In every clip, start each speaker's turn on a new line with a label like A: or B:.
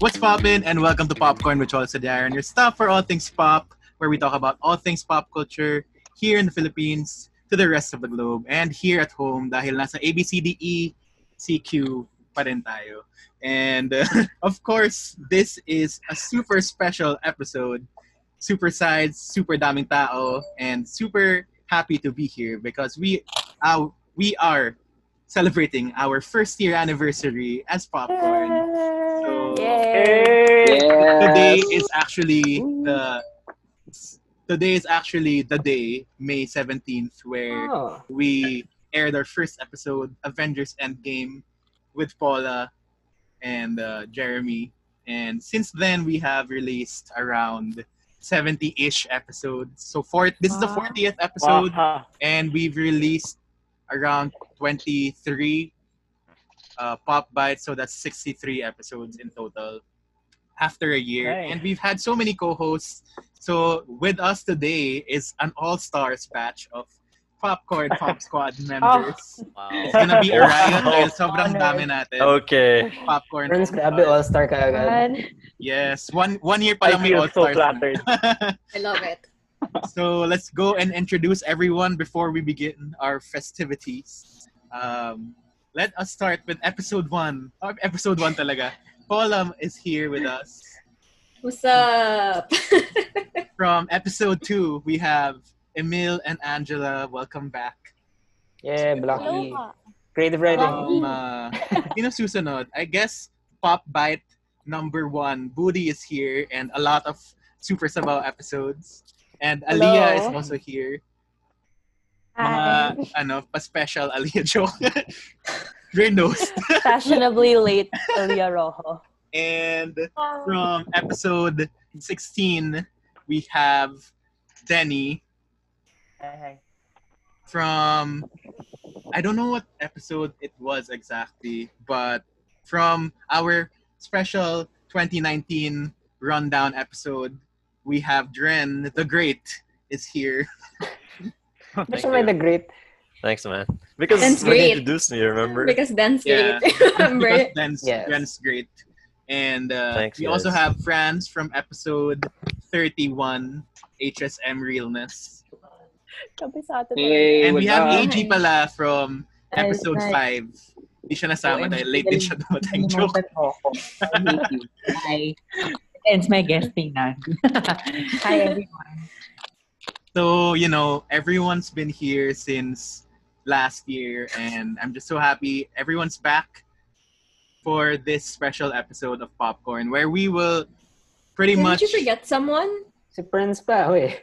A: What's poppin'? And welcome to Popcorn with Chol Sadiaran, your stop for all things pop, where we talk about all things pop culture here in the Philippines to the rest of the globe and here at home dahil nasa ABCDE CQ pa rin tayo. And uh, of course, this is a super special episode. Super sides, super daming tao, and super happy to be here because we uh, we are celebrating our first year anniversary as Popcorn. So today is actually the today is actually the day, May 17th, where
B: Oh.
A: we aired our first episode, Avengers Endgame, with Paula and uh, Jeremy. And since then, we have released around 70-ish episodes. So four, this is the 40th episode,
C: Wow.
A: and we've released around 23 uh, pop bites. So that's 63 episodes in total after a year.
C: Nice.
A: And we've had so many co-hosts. So with us today is an all-stars batch of Popcorn Pop Squad members. It's gonna be a riot dahil sobrang dami natin.
D: Okay.
A: Popcorn.
B: Friends,
A: Pop
B: grabe,
A: Squad.
B: all-star ka agad.
A: Yes, one one year pa
C: I
A: lang may all-stars.
C: flattered.
E: I love it.
A: so let's go and introduce everyone before we begin our festivities. Um, let us start with episode one. Oh, episode one talaga. Paula is here with us.
E: What's up?
A: From episode two, we have Emil and Angela. Welcome back.
B: Yeah, Blocky. Creative writing.
A: Um, uh, sino susunod? I guess Pop Bite number one. Booty is here and a lot of Super Sabaw episodes. And Aliyah is
C: Hello.
A: also here. Mga, ano, pa-special Aliyah joke. Your nose.
F: Fashionably late Elia Rojo.
A: And from episode 16, we have Denny. From, I don't know what episode it was exactly, but from our special 2019 rundown episode, we have Dren the Great is here.
D: Thank
B: Gusto the great.
D: Thanks, man. Because
E: That's
D: when you
E: great.
D: introduced me, remember?
E: because Dan's
A: Yeah.
E: great. Remember?
A: because Dren's,
B: Yes.
A: Dren's great. And uh,
D: Thanks,
A: we also have Franz from episode 31, HSM Realness.
F: Sabi sa atin.
G: Hey,
A: And we have
G: up?
A: AG pala from episode
F: nice.
A: 5. Hindi siya nasama dahil late din siya dumating. Joke.
G: Nakalimutan mo ako. I hate you. Hi. Ends my guesting na. Hi, everyone.
A: So, you know, everyone's been here since last year, and I'm just so happy everyone's back for this special episode of Popcorn, where we will pretty
E: Didn't
A: much.
E: you forget someone?
B: Si Friends pa, we.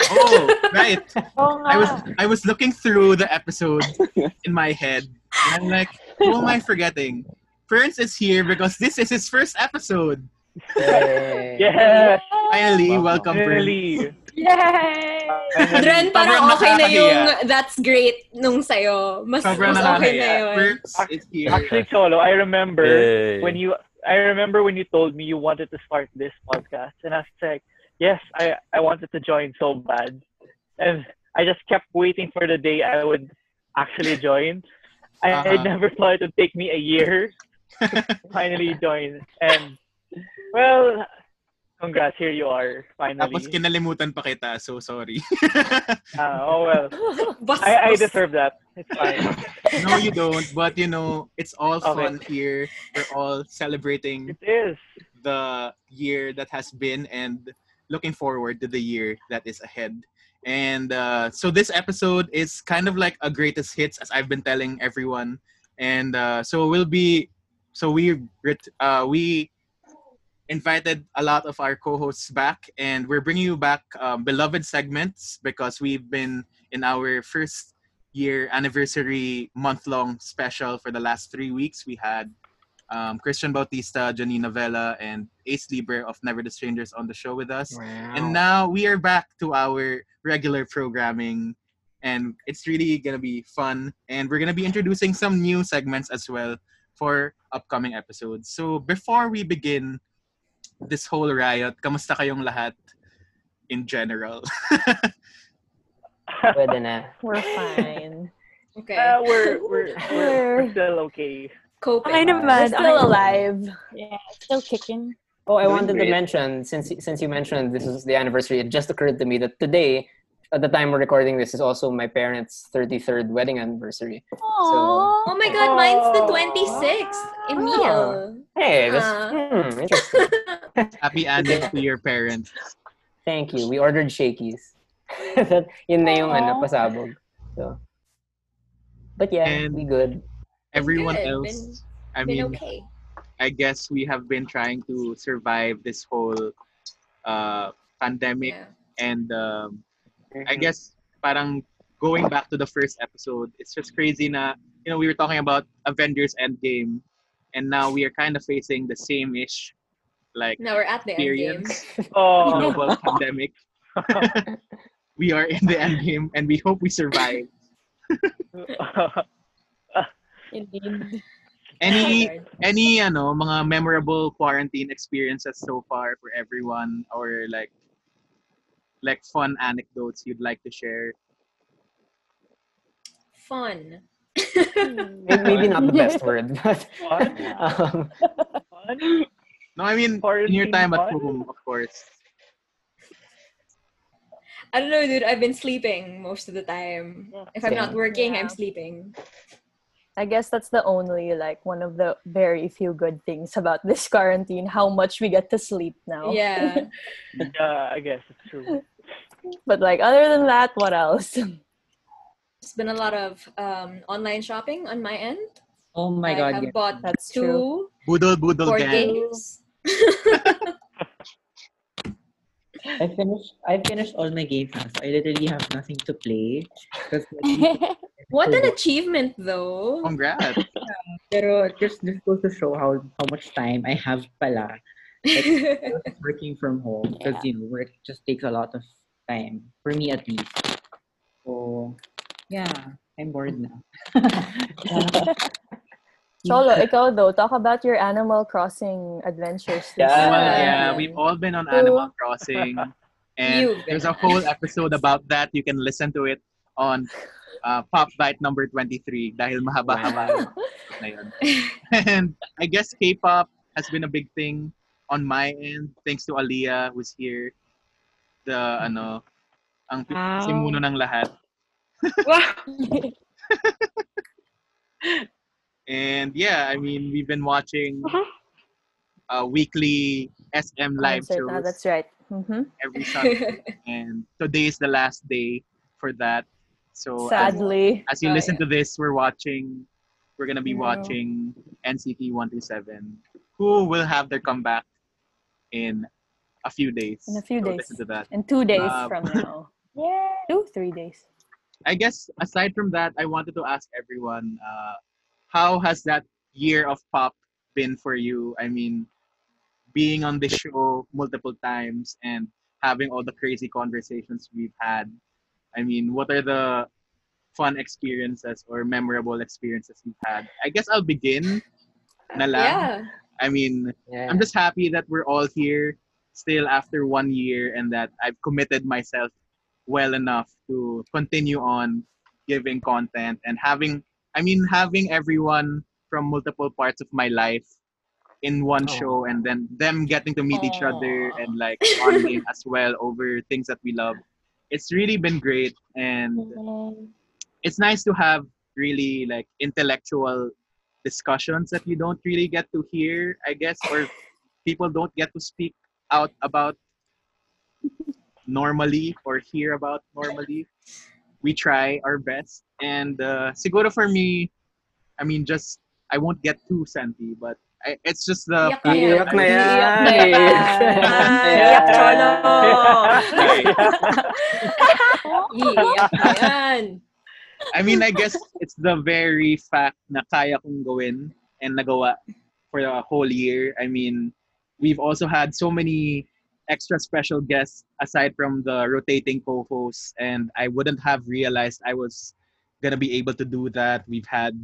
A: Oh, right.
F: Oh, Oo.
A: I was I was looking through the episode in my head, and I'm like, who am I forgetting? Prince is here because this is his first episode.
B: Yeah.
C: Yes.
A: Finally, welcome, Ferns.
C: Really.
F: Yay!
E: Dren, parang okay na
A: nakakahiya.
E: yung that's great nung sa'yo. Mas,
A: Sobrang
E: mas okay na
A: nakakaya.
E: yun.
A: Ferns is here.
C: Actually, Cholo, I remember
D: Yay.
C: when you I remember when you told me you wanted to start this podcast, and I was like, yes, I I wanted to join so bad, and I just kept waiting for the day I would actually join. I, I
A: Uh-huh.
C: never thought it would take me a year to finally join, and well, congrats, here you are finally.
A: Tapos kinalimutan pa kita, so sorry.
C: Ah, oh well, I, I deserve that. It's fine.
A: no, you don't. But you know, it's all
C: Okay.
A: fun here. We're all celebrating
C: It is.
A: the year that has been and looking forward to the year that is ahead. And uh, so this episode is kind of like a greatest hits, as I've been telling everyone. And uh, so we'll be, so we ret- uh, we invited a lot of our co-hosts back, and we're bringing you back um, beloved segments because we've been in our first year anniversary month-long special for the last three weeks. We had um, Christian Bautista, Janina Vela, and Ace Lieber of Never the Strangers on the show with us. And now we are back to our regular programming, and it's really gonna be fun. And we're gonna be introducing some new segments as well for upcoming episodes. So before we begin this whole riot, kamusta kayong lahat in general?
B: Pwede na.
F: We're fine.
E: Okay.
C: Uh, we're, we're, we're, we're still okay.
E: Coping.
F: Okay naman.
H: We're still
F: okay.
H: alive.
F: Yeah, still kicking.
B: Oh, I
A: Doing
B: wanted
A: great.
B: to mention since since you mentioned this is the anniversary, it just occurred to me that today, at the time we're recording this, is also my parents' 33rd wedding anniversary.
F: Aww.
E: Oh my God, mine's the
C: Oh.
E: 26th. Emil.
B: Hey, that's
E: Ah.
B: hmm, interesting.
A: Happy anniversary to your parents.
B: Thank you. We ordered shakies. that, yun na yung ano,
F: Aw.
B: pasabog. So, but yeah,
A: And
B: we good.
A: Everyone
E: good.
A: else, I
E: Been
A: mean,
E: okay.
A: I guess we have been trying to survive this whole uh, pandemic,
E: Yeah.
A: and um, I guess parang going back to the first episode, it's just crazy na you know we were talking about Avengers Endgame, and now we are kind of facing the same ish like
E: Now we're at the end game.
C: Oh,
A: global pandemic. we are in the end game, and we hope we survive.
F: Indeed.
A: Any any ano mga memorable quarantine experiences so far for everyone, or like like fun anecdotes you'd like to share?
E: Fun.
B: Maybe, maybe not the best word, but
C: Fun?
B: um,
C: Fun?
A: No, I mean in your
C: Quarantine
A: time at home, of course.
E: I don't know, dude. I've been sleeping most of the time. If I'm not working,
F: Yeah.
E: I'm sleeping.
F: I guess that's the only like one of the very few good things about this quarantine. How much we get to sleep now.
E: Yeah.
C: Yeah, I guess it's true.
F: but like other than that, what else?
E: It's been a lot of um, online shopping on my end.
G: Oh my
E: I
G: god.
E: have
G: yeah.
E: bought
F: That's
E: two
A: Boodle boodle
E: board games.
G: I finished I finished all my games now, so I literally have nothing to play.
E: What an achievement, though.
A: Congrats.
G: pero it just this goes to show how how much time I have pala just working from home because you know work just takes a lot of time for me at least. So yeah, I'm bored now.
F: Cholo, ikaw though, talk about your Animal Crossing adventures.
B: Yeah.
A: Well, yeah, we've all been on Animal Crossing, and there's a whole episode about that. You can listen to it on uh, Pop Bite number 23 dahil mahaba-haba na yun. And I guess K-pop has been a big thing on my end thanks to Aliyah who's here. The ano, ang
G: Wow.
A: simuno ng lahat. And yeah, I mean, we've been watching uh, weekly SM live shows
F: that's right. hmm
A: every Sunday, and today is the last day for that. So as,
F: Sadly.
A: as you
E: Oh,
A: listen
E: yeah.
A: to this, we're watching. We're gonna be
F: Yeah.
A: watching NCT 127, who will have their comeback in a few days.
F: In a few
A: So
F: days.
A: Listen to that.
F: In two days
A: Um,
F: from now. Yeah. Two, three days.
A: I guess aside from that, I wanted to ask everyone, uh, how has that year of pop been for you? I mean, being on the show multiple times and having all the crazy conversations we've had. I mean, what are the fun experiences or memorable experiences you've had? I guess I'll begin. Na lang.
E: yeah.
A: I mean,
B: Yeah.
A: I'm just happy that we're all here still after one year and that I've committed myself well enough to continue on giving content and having I mean having everyone from multiple parts of my life in one
B: Oh.
A: show and then them getting to meet each other and like bonding as well over things that we love. It's really been great and mm-hmm. it's nice to have really like intellectual discussions that you don't really get to hear, I guess, or people don't get to speak out about normally or hear about normally. We try our best. And uh, siguro for me, I mean, just, I won't get too senti, but I, it's just the
E: Iyak na yan.
B: Iyak na yan.
F: Iyak na yan. Iyak, Cholo.
E: Iyak na yan.
A: I mean, I guess it's the very fact na kaya kong gawin and nagawa for a whole year. I mean, we've also had so many extra special guests aside from the rotating co-hosts, and I wouldn't have realized I was gonna be able to do that. We've had,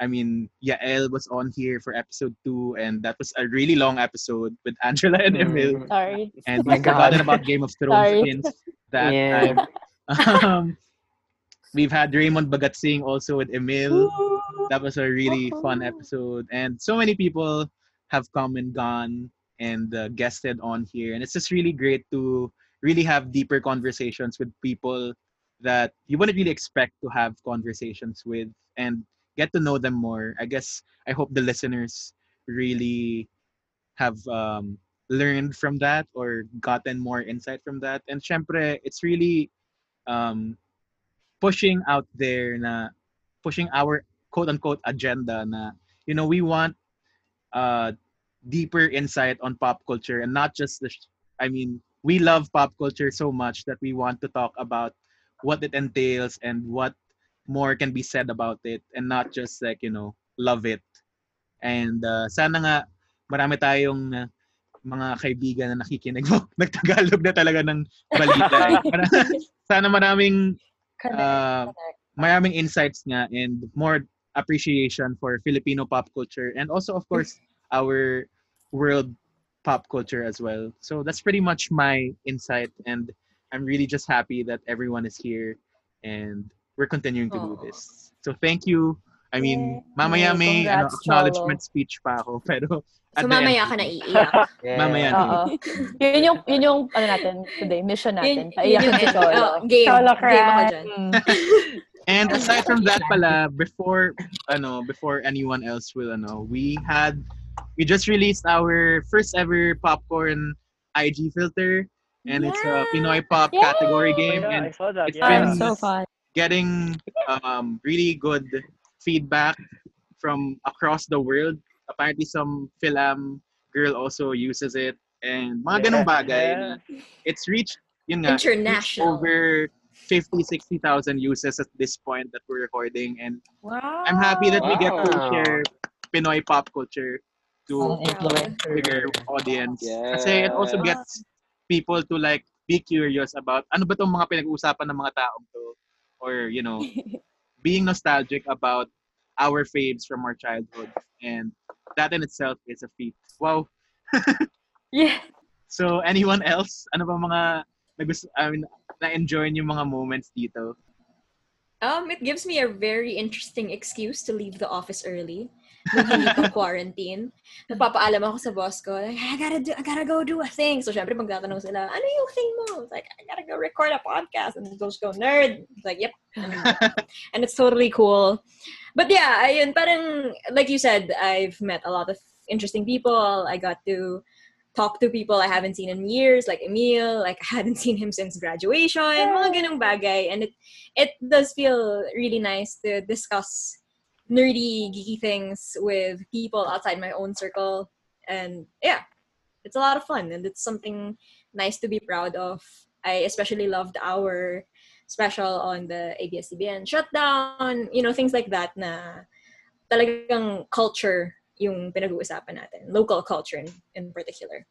A: I mean, Yael was on here for episode two, and that was a really long episode with Angela and Emil,
B: Mm.
F: Sorry.
A: and we've forgotten about Game of Thrones
F: Sorry.
A: since that
B: Yeah.
A: time. Um, we've had Raymond Bagatsing also with Emil. That was a really fun episode, and so many people have come and gone. And uh, guested on here. And it's just really great to really have deeper conversations with people that you wouldn't really expect to have conversations with and get to know them more. I guess I hope the listeners really have um, learned from that or gotten more insight from that. And syempre, it's really um, pushing out there na pushing our quote unquote agenda na you know we want uh deeper insight on pop culture and not just the sh- I mean we love pop culture so much that we want to talk about what it entails and what more can be said about it and not just like you know love it. And uh, sana nga marami tayong uh, mga kaibigan na nakikinig. Nagtagalog na talaga ng balita. Sana maraming uh, maraming insights nga and more appreciation for Filipino pop culture and also of course our world pop culture as well. So that's pretty much my insight and I'm really just happy that everyone is here and we're continuing to do this. So thank you. I mean,
F: Yay.
A: mamaya may ano,
F: Congrats,
A: acknowledgement speech pa ako pero at
E: So
A: the end-
E: ka na iiyak.
A: Mamaya na.
F: Yun yung, yun yung, ano natin, today, mission natin.
E: Yun-
F: Paiyak
E: yun
F: si Cholo.
E: oh, game.
F: Cholo
E: Game ako dyan.
A: And aside from that pala, before ano, before anyone else will ano, we had we just released our first ever popcorn IG filter and it's a Pinoy pop
F: Yay!
A: category
C: Oh,
A: game
C: yeah,
A: and
C: I saw that.
A: it's
C: Yeah.
A: been-
F: so fun.
A: getting um, really good feedback from across the world. Apparently some film girl also uses it and mga ganong bagay. na It's reached yun nga, reached
E: International.
A: over 50 60,000 uses at this point that we're recording and
F: Wow.
A: I'm happy that we get to share Pinoy pop culture to bigger audience.
D: Yeah.
A: Kasi it also gets people to like be curious about ano ba tong mga pinag-uusapan ng mga taong to or you know being nostalgic about our faves from our childhood and that in itself is a feat. Wow.
F: Yeah.
A: So anyone else? Ano ba mga nagus I mean na-enjoy yung mga moments dito?
E: Um, it gives me a very interesting excuse to leave the office early. Nung hindi pa quarantine. Nagpapaalam ako sa boss ko, like, I gotta do, I gotta go do a thing. So, syempre, magtatanong sila, ano yung thing mo? It's like, I gotta go record a podcast. And they'll just go, nerd. It's like, yep. And, it's totally cool. But yeah, ayun, parang, like you said, I've met a lot of interesting people. I got to talk to people I haven't seen in years, like Emil. Like, I hadn't seen him since graduation. Mga ganong bagay. And it it does feel really nice to discuss nerdy, geeky things with people outside my own circle. And yeah, it's a lot of fun and it's something nice to be proud of. I especially loved our special on the ABS-CBN shutdown, you know, things like that na talagang culture yung pinag-uusapan natin. Local culture in, in particular.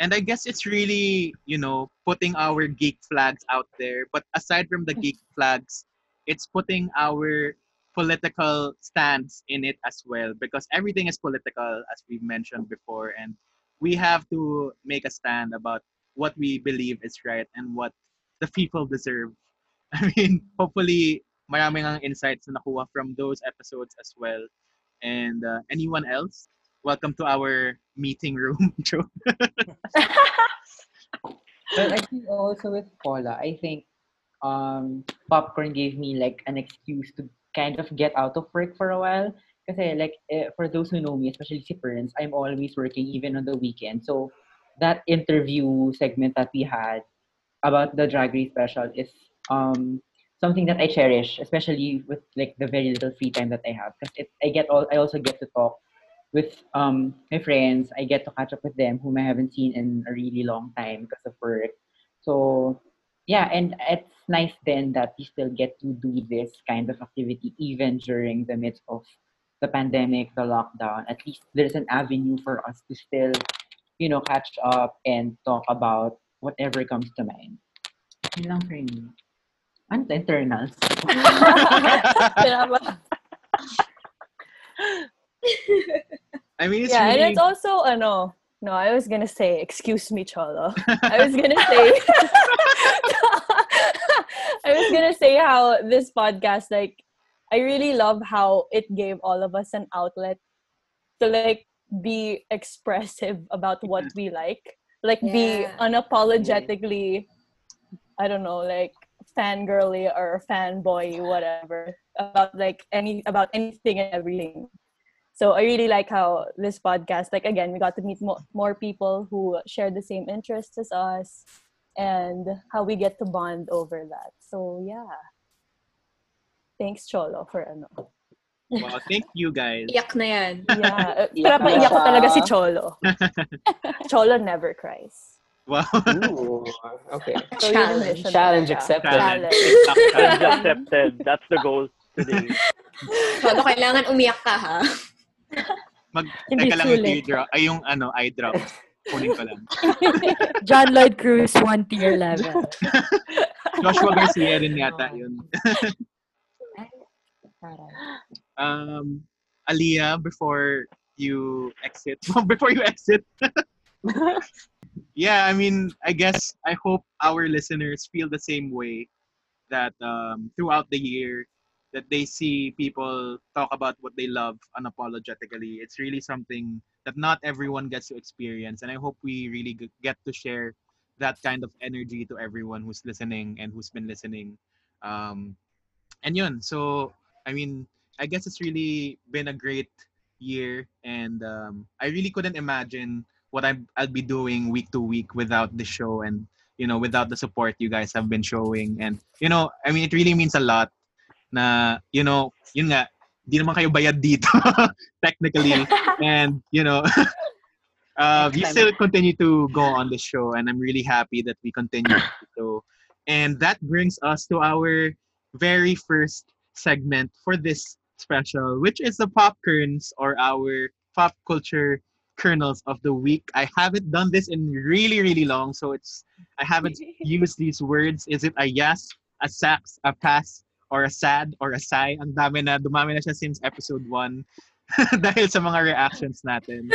A: And I guess it's really, you know, putting our geek flags out there. But aside from the geek flags, it's putting our political stance in it as well because everything is political as we mentioned before and we have to make a stand about what we believe is right and what the people deserve. I mean, hopefully maraming ang insights na nakuha from those episodes as well. And uh, anyone else? Welcome to our meeting room, Joe.
G: But I think also with Paula, I think um, popcorn gave me like an excuse to kind of get out of work for a while. Because like eh, for those who know me, especially si parents, I'm always working even on the weekend. So that interview segment that we had about the Drag Race special is um something that I cherish, especially with like the very little free time that I have. Because I get all I also get to talk with um my friends. I get to catch up with them whom I haven't seen in a really long time because of work. So yeah, and it's nice then that we still get to do this kind of activity even during the midst of the pandemic, the lockdown. At least there's an avenue for us to still, you know, catch up and talk about whatever comes to mind. Yun lang for me. Ano to, internals?
A: I mean, it's
F: yeah,
A: really,
F: and it's also ano. No, I was gonna say, excuse me, Cholo. I was gonna say, I was gonna say how this podcast, like, I really love how it gave all of us an outlet to like be expressive about what mm-hmm. we like. Like be unapologetically I don't know, like fangirly or fanboy, whatever, about like any about anything and everything. So I really like how this podcast, like again, we got to meet mo- more people who share the same interests as us, and how we get to bond over that. So yeah, thanks Cholo for ano.
A: Wow, thank you guys.
E: Iyak na yan.
F: Yeah,
B: Yeah.
F: pinapaiyak ko talaga si Cholo. Cholo never cries.
A: Wow.
B: Ooh, okay.
F: So yun yung mission
B: Challenge accepted.
A: Challenge.
F: Challenge.
C: Challenge accepted. That's the goal today.
E: Cholo, kailangan umiyak ka, ha?
A: Mag,
F: Hindi
A: teka lang yung
F: sulit.
A: teardrop. Ay, yung ano, eye drop. Kunin ko lang.
H: John Lloyd Cruz, one tier level.
A: Joshua Garcia rin yata yun. um, Aliyah, before you exit, before you exit. yeah, I mean, I guess I hope our listeners feel the same way that um, throughout the year that they see people talk about what they love unapologetically. It's really something that not everyone gets to experience, and I hope we really get to share that kind of energy to everyone who's listening and who's been listening. Um, and yun, so I mean, I guess it's really been a great year, and um, I really couldn't imagine what I'm, I'll be doing week to week without the show and you know without the support you guys have been showing and you know I mean it really means a lot na you know yun nga di naman kayo bayad dito technically and you know uh, you still continue to go on the show and I'm really happy that we continue so and that brings us to our very first segment for this special which is the pop kerns or our pop culture kernels of the week. I haven't done this in really, really long, so it's I haven't used these words. Is it a yes, a sax, a pass, or a sad, or a sigh? Ang dami na, dumami na siya since episode 1 dahil sa mga reactions natin.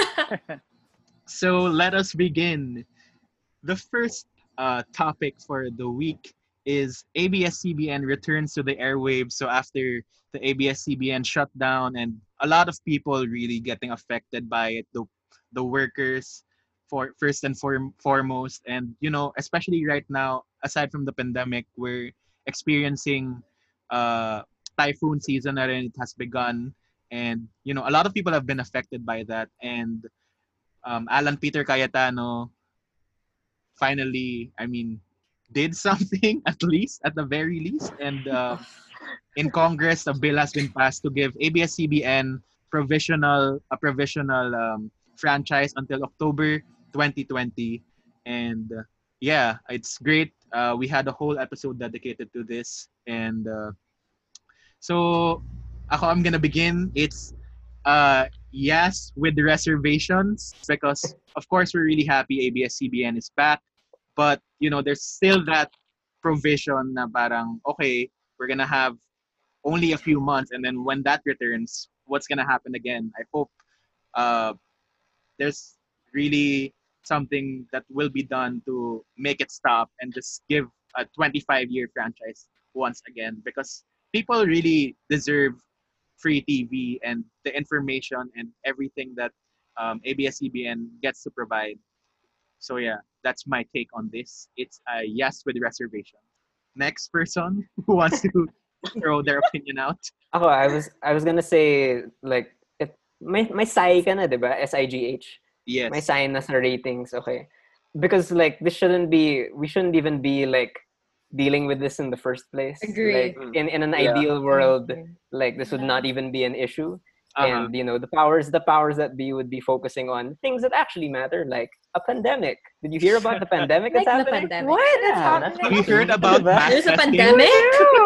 A: so let us begin. The first uh, topic for the week is ABS-CBN returns to the airwaves. So after the ABS-CBN shutdown and a lot of people really getting affected by it, the the workers for first and form, foremost, and you know especially right now, aside from the pandemic, we're experiencing uh, typhoon season na rin. It has begun, and you know a lot of people have been affected by that. And um, Alan Peter Cayetano finally, I mean, did something at least, at the very least. And uh, in Congress, a bill has been passed to give ABS-CBN provisional a provisional um, franchise until October 2020. And uh, yeah, it's great. Uh, we had a whole episode dedicated to this, and uh, so ako, I'm gonna begin. It's uh, yes with the reservations because of course we're really happy ABS-CBN is back, but you know there's still that provision na parang okay we're gonna have only a few months and then when that returns what's gonna happen again I hope uh, there's really something that will be done to make it stop and just give a 25 year franchise once again because people really deserve free TV and the information and everything that um, ABS-CBN gets to provide. So yeah, that's my take on this. It's a yes with reservation. Next person who wants to throw their opinion out.
B: Ako, I was I was gonna say like it, may may sigh ka na, 'di ba? S I G H.
A: Yes.
B: May sign na sa ratings, okay? Because like this shouldn't be we shouldn't even be like dealing with this in the first place.
E: Agree.
B: Like in in an
D: Yeah.
B: ideal world, like this would not even be an issue.
A: Uh-huh.
B: And you know, the powers the powers that be would be focusing on things that actually matter, like a pandemic. Did you hear about the pandemic that's
E: Like the
B: happening?
E: pandemic.
H: What?
B: Yeah, that's
H: happening?
A: You heard about
B: Diba?
A: mass
E: There's a pandemic?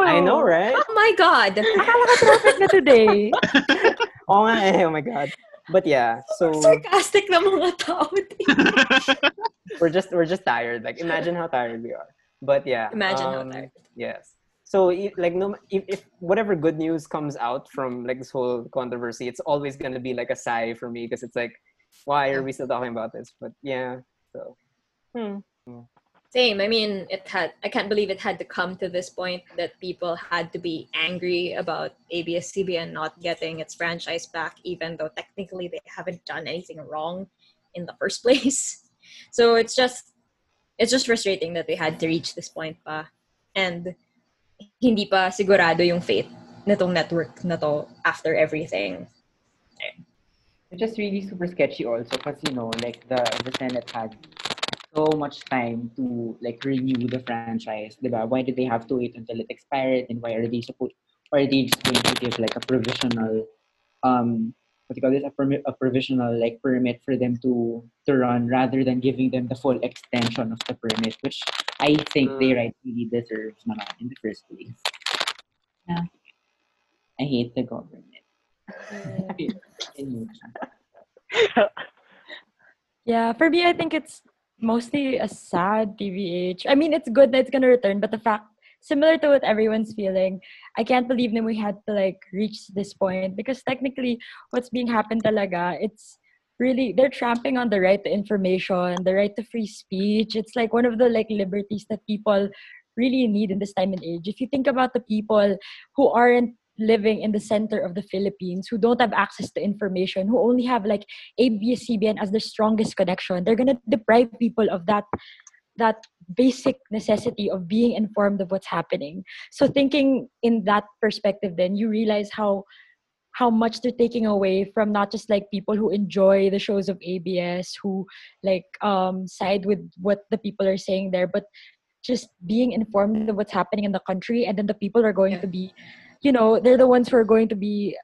B: I know, right?
E: Oh my God.
H: Traffic na today.
B: Oh, nga eh, oh my god. But yeah, so
E: Sarcastic na mga tao.
B: we're just we're just tired. Like imagine how tired we are. But yeah,
E: Imagine how
B: um,
E: tired.
B: Yes. So like no, if, if whatever good news comes out from like this whole controversy, it's always gonna be like a sigh for me because it's like, why are we still talking about this? But yeah, so hmm.
E: Same. I mean, it had. I can't believe it had to come to this point that people had to be angry about ABS-CBN not getting its franchise back, even though technically they haven't done anything wrong in the first place. So it's just, it's just frustrating that they had to reach this point pa, and hindi pa sigurado yung fate nitong network na to after everything.
G: It's just really super sketchy also because you know like the the Senate had so much time to like renew the franchise, diba? Why did they have to wait until it expired and why are they supposed or are they just going to give like a provisional um what do you call this a permit a provisional like permit for them to to run rather than giving them the full extension of the permit, which I think they rightfully deserve naman in the first place. Yeah. I hate the government.
H: Yeah, for me, I think it's mostly a sad TVH. I mean, it's good that it's gonna return, but the fact, similar to what everyone's feeling, I can't believe that we had to like reach this point because technically, what's being happened talaga, it's really they're tramping on the right to information, the right to free speech. It's like one of the like liberties that people really need in this time and age. If you think about the people who aren't living in the center of the Philippines, who don't have access to information, who only have like ABS-CBN as their strongest connection, they're gonna deprive people of that that basic necessity of being informed of what's happening. So thinking in that perspective, then you realize how how much they're taking away from not just like people who enjoy the shows of ABS, who like um side with what the people are saying there, but just being informed of what's happening in the country and then the people are going to be you know they're the ones who are going to be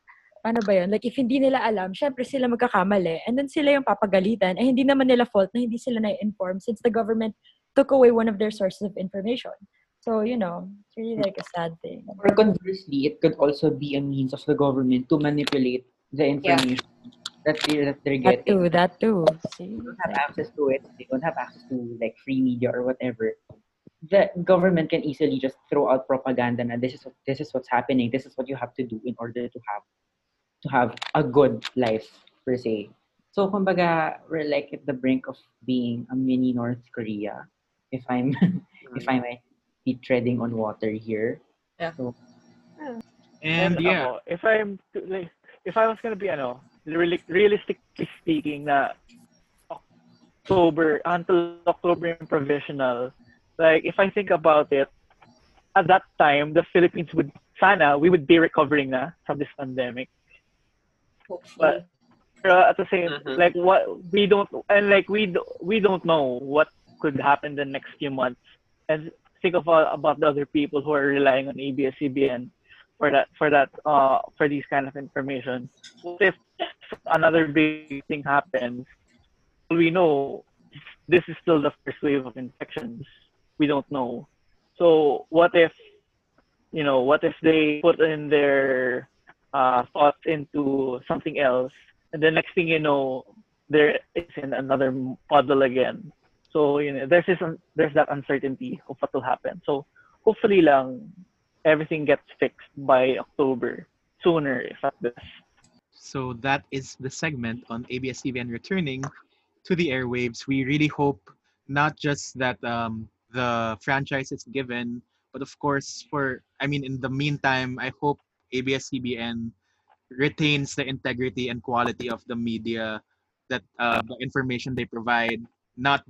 H: paano ba yun? Like, if hindi nila alam, syempre sila magkakamali. And then sila yung papagalitan. Eh, hindi naman nila fault na hindi sila na-inform since the government took away one of their sources of information. So, you know, it's really like a sad thing.
G: Or conversely, it could also be a means of the government to manipulate the information that they're, that they're
H: That
G: getting.
H: too, that too. See?
G: They don't have access to it. They don't have access to like free media or whatever. The government can easily just throw out propaganda and this is what, this is what's happening. This is what you have to do in order to have to have a good life per se. So kumbaga, we're like at the brink of being a mini North Korea, if I'm if mm. I might be treading on water here.
E: Yeah.
G: So
A: And yeah,
C: ako, if I'm like, if I was gonna be ano, really, realistically speaking, na October until October in provisional, like if I think about it, at that time the Philippines would sana we would be recovering na from this pandemic.
E: Hopefully.
C: But uh, at the same,
D: Mhm.
C: like what we don't and like we do, we don't know what could happen in the next few months. And think of all, about the other people who are relying on ABS-CBN for that for that uh for these kind of information. What if another big thing happens? We know this is still the first wave of infections. We don't know. So what if you know what if they put in their uh, thoughts into something else, and the next thing you know, there is in another puddle again. So you know, there's this there's that uncertainty of what will happen. So hopefully, lang everything gets fixed by October sooner, if at this.
A: so that is the segment on ABS-CBN returning to the airwaves. We really hope not just that um, the franchise is given, but of course, for I mean, in the meantime, I hope ABS-CBN retains the integrity and quality of the media that uh, the information they provide. Not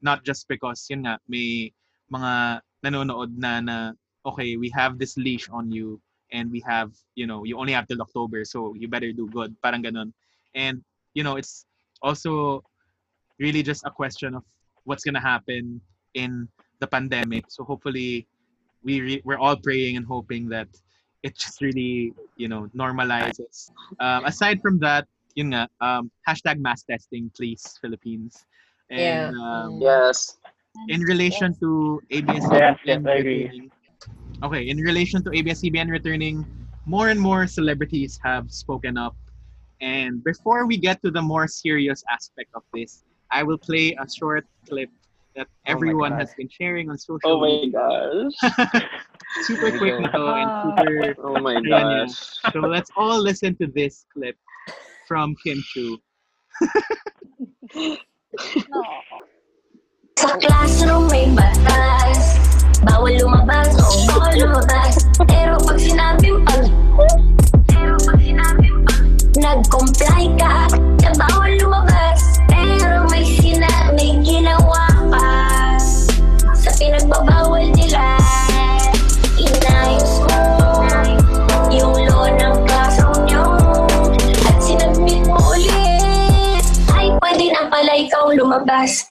A: not just because yun nga may mga nanonood na na okay we have this leash on you and we have you know you only have till October so you better do good. Parang ganun. And you know it's also really just a question of what's gonna happen in the pandemic. So hopefully we re- we're all praying and hoping that it just really you know normalizes. Um, aside from that yun nga um, hashtag mass testing please Philippines. And um,
D: Yes.
A: in relation to ABS
C: Yes, yes,
A: returning, okay, in relation to ABS-CBN returning, more and more celebrities have spoken up. And before we get to the more serious aspect of this, I will play a short clip that everyone
G: God.
A: has been sharing on social
D: Oh my
A: media.
D: gosh.
A: super quick na to and
H: Ah.
A: super
D: Oh my
A: Ayan, yan.
D: gosh.
A: So let's all listen to this clip from Kim Chiu.
I: Sa classroom may batas Bawal lumabas, oo, bawal lumabas Pero pag sinabing pag Pero pag sinabing pag Nag-comply ka ikaw lumabas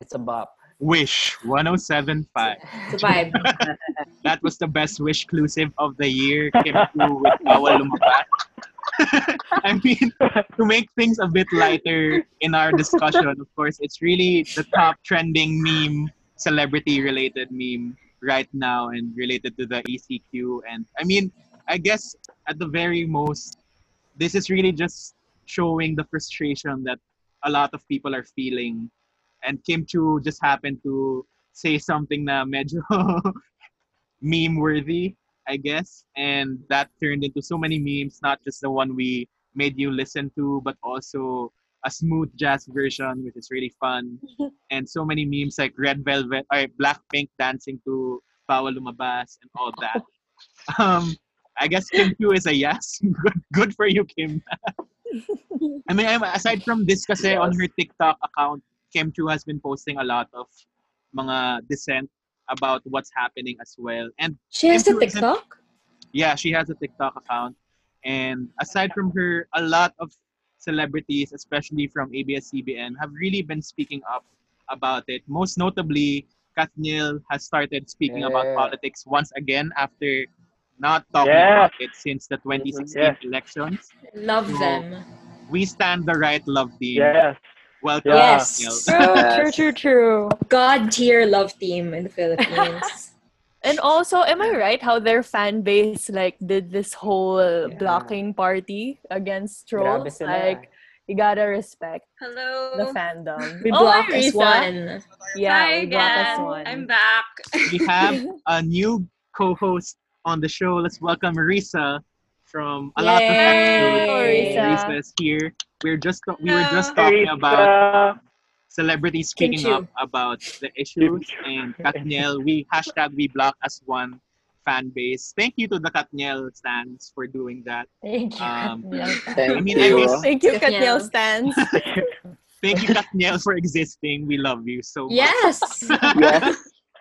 B: It's a bop.
A: Wish 1075.
E: It's a vibe.
A: That was the best wish exclusive of the year. Kim Chiu with Bawal Lumabas. I mean, to make things a bit lighter in our discussion, of course, it's really the top trending meme, celebrity related meme right now and related to the ECQ. And I mean, I guess at the very most, this is really just showing the frustration that a lot of people are feeling. And Kim Chiu just happened to say something na medyo meme worthy, I guess. And that turned into so many memes, not just the one we made you listen to, but also a smooth jazz version, which is really fun. and so many memes like Red Velvet or Blackpink dancing to Bawal Lumabas and all that. um, I guess Kim Chiu is a yes. good, good for you, Kim. I mean, aside from this kasi on her TikTok account, Kim Chu has been posting a lot of mga dissent about what's happening as well. And
E: She has a TikTok?
A: yeah, she has a TikTok account. And aside from her, a lot of celebrities, especially from ABS-CBN, have really been speaking up about it. Most notably, Kathniel has started speaking about
B: Yeah.
A: politics once again after not talking
C: Yes.
A: about it since the 2016
C: Yes.
A: elections.
E: Love
A: So,
E: them.
A: We stand the right love team.
C: Yes.
A: Welcome,
E: Yes.
A: Kathniel.
H: True, true, true, true.
E: God tier love team in the Philippines.
F: And also, am I right how their fan base like did this whole
B: Yeah.
F: blocking party against
B: Grabe
F: trolls? Like, you gotta respect
J: Hello.
F: the fandom.
E: we
J: Oh,
E: block
J: hi,
E: as one.
F: Yeah,
J: Hi
F: we block us
J: again.
F: one.
J: I'm back.
A: we have a new co-host on the show. Let's welcome Risa from a lot of
E: Yay.
F: Risa.
A: Risa is here. We're just we were just
J: Hello.
A: talking about celebrities speaking up about the issues and Kathniel. We hashtag we block as one fan base. Thank you to the Kathniel stands for doing that.
H: Thank you.
A: Um,
B: Thank
A: I mean, I
B: you.
A: guess
F: Thank you,
E: Kathniel.
F: Kathniel stands.
A: thank you Kathniel for existing. We love you so much.
E: Yes.
B: Yes.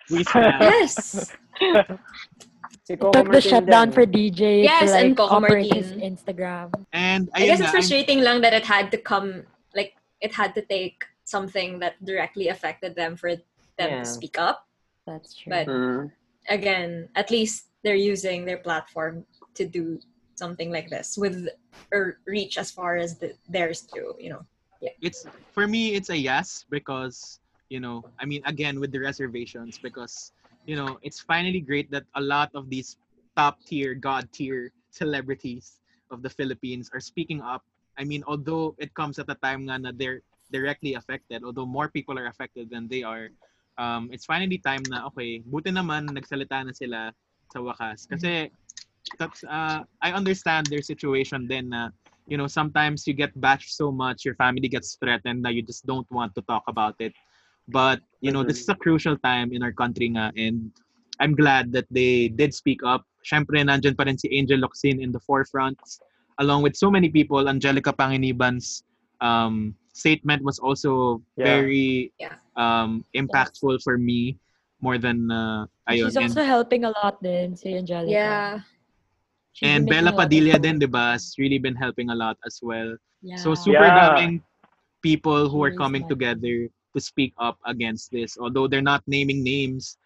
A: we stand.
E: yes.
B: Si Coco
H: took the
B: Martin
H: shutdown
B: din.
H: for DJ
E: Yes,
H: to like
E: and Coco
H: operate his Instagram.
A: And
E: I guess
A: ayun
E: it's
A: na, I'm-
E: frustrating lang that it had to come like it had to take something that directly affected them for them
B: Yeah.
E: to speak up.
H: That's true.
E: But
B: Mm.
E: again, at least they're using their platform to do something like this with or reach as far as the, theirs do, you know. Yeah.
A: it's for me it's a yes because you know i mean again with the reservations because you know it's finally great that a lot of these top tier god tier celebrities of the philippines are speaking up. I mean although it comes at a time nga na they're directly affected although more people are affected than they are um, it's finally time na okay buti naman nagsalita na sila sa wakas. Kasi uh, i understand their situation then na you know sometimes you get bashed so much your family gets threatened that you just don't want to talk about it but you know this is a crucial time in our country nga and I'm glad that they did speak up syempre nandyan pa rin si Angel Locsin in the forefront along with so many people Angelica Panganiban's um, statement was also
C: Yeah.
A: very
E: Yeah.
A: um, impactful for me more than uh, ayun
H: She's
A: and
H: also helping a lot din, si Angelica.
E: Yeah.
H: She's
A: and Bela
H: a lot of
A: Padilla
H: posts.
A: din, di ba? Has really been helping a lot as well.
H: Yeah.
A: So super
C: Yeah.
A: daming people who are coming together to speak up against this. Although they're not naming names,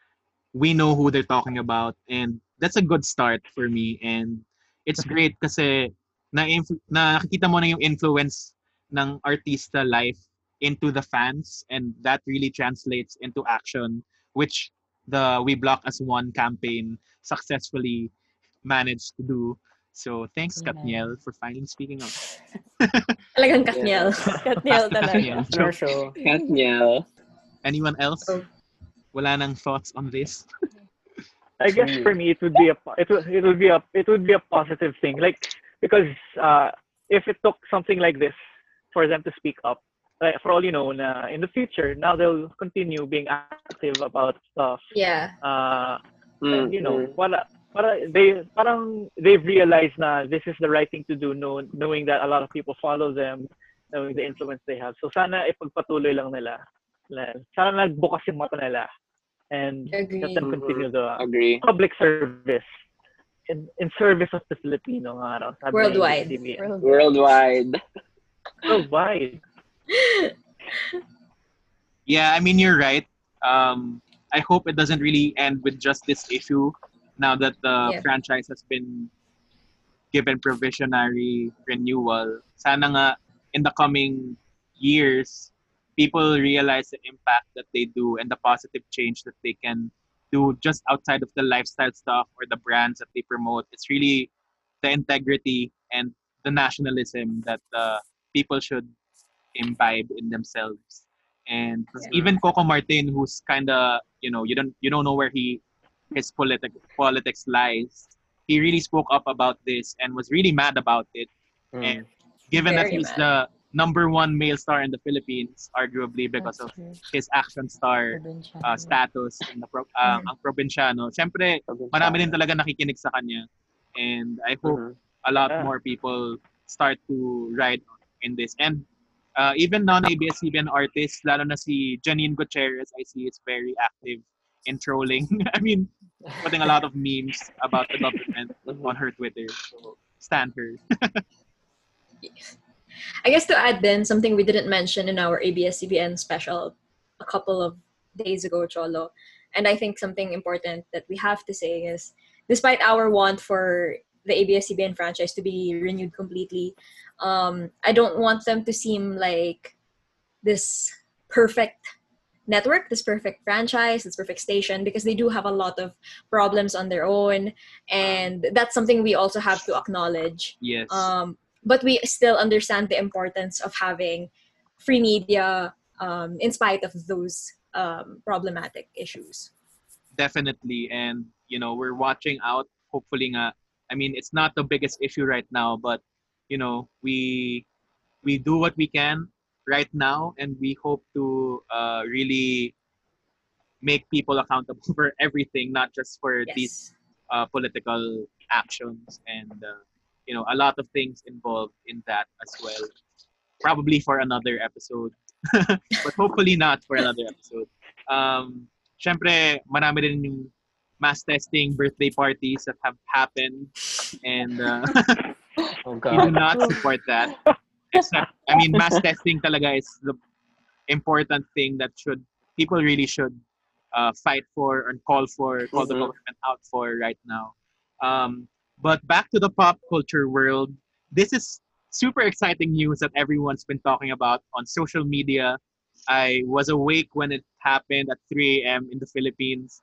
A: we know who they're talking about and that's a good start for me and it's great kasi na, na nakikita mo na yung influence ng artista life into the fans and that really translates into action which the We Block as One campaign successfully managed to do. So thanks
H: Amen.
A: Kathniel for finally speaking up.
E: Talagang Kathniel.
F: Kathniel talaga.
A: Kathniel.
B: Our show. Kathniel.
A: Anyone else?
E: Oh.
A: Wala nang thoughts on this?
C: I guess for me it would be a it would it would be a it would be a positive thing like because uh, if it took something like this for them to speak up like, for all you know, na in the future, now they'll continue being active about stuff.
E: Yeah.
C: Uh,
J: Mm,
C: and, you know,
J: mm.
C: Para, they, parang they've realized na this is the right thing to do, know, knowing that a lot of people follow them, knowing the influence they have. So sana ipagpatuloy lang nila. Sana nagbukas yung mata nila. And
E: Agree.
C: let them continue the
J: Agree.
C: public service. In, in service of the Filipino nga raw. sabi
E: Worldwide.
C: ABS-CBN.
J: Worldwide.
C: Worldwide.
A: Yeah, I mean you're right. Um, I hope it doesn't really end with just this issue. Now that the franchise has been given provisionary renewal, sana nga in the coming years, people realize the impact that they do and the positive change that they can do just outside of the lifestyle stuff or the brands that they promote. It's really the integrity and the nationalism that uh, people should imbibe in themselves. And
E: Yeah.
A: even Coco Martin, who's kind of you know you don't you don't know where he his politic politics lies. He really spoke up about this and was really mad about it.
J: Mm.
A: And given that
E: Very
A: he's
E: mad.
A: the number one male star in the Philippines, arguably because of his action star uh, status in the pro- uh, ang probinsyano. Siyempre, marami din talaga nakikinig sa kanya. And I hope
J: Mhm.
A: a lot
C: Yeah.
A: more people start to ride in this. And uh, even non-ABS-CBN artists, lalo na si Janine Gutierrez, I see is very active in trolling. I mean, putting a lot of memes about the government
J: Mhm.
A: on her Twitter. So, stand her.
E: I guess to add then something we didn't mention in our ABS-CBN special a couple of days ago, Cholo, and I think something important that we have to say is, despite our want for the ABS-CBN franchise to be renewed completely, um, I don't want them to seem like this perfect network, this perfect franchise, this perfect station, because they do have a lot of problems on their own, and that's something we also have to acknowledge
A: Yes.
E: um, but we still understand the importance of having free media um, in spite of those um, problematic issues.
A: definitely and you know we're watching out hopefully nga i mean it's not the biggest issue right now but you know we we do what we can right now and we hope to uh, really make people accountable for everything not just for these uh, political actions. And uh, you know a lot of things involved in that as well. Probably for another episode. But hopefully not for another episode. Um syempre marami rin yung mass testing birthday parties that have happened. And uh,
J: Oh
A: we do not support that i mean mass testing talaga is the important thing that should people really should uh, fight for and call for call the
J: Mhm.
A: government out for right now um, but back to the pop culture world this is super exciting news that everyone's been talking about on social media i was awake when it happened at 3 a.m in the philippines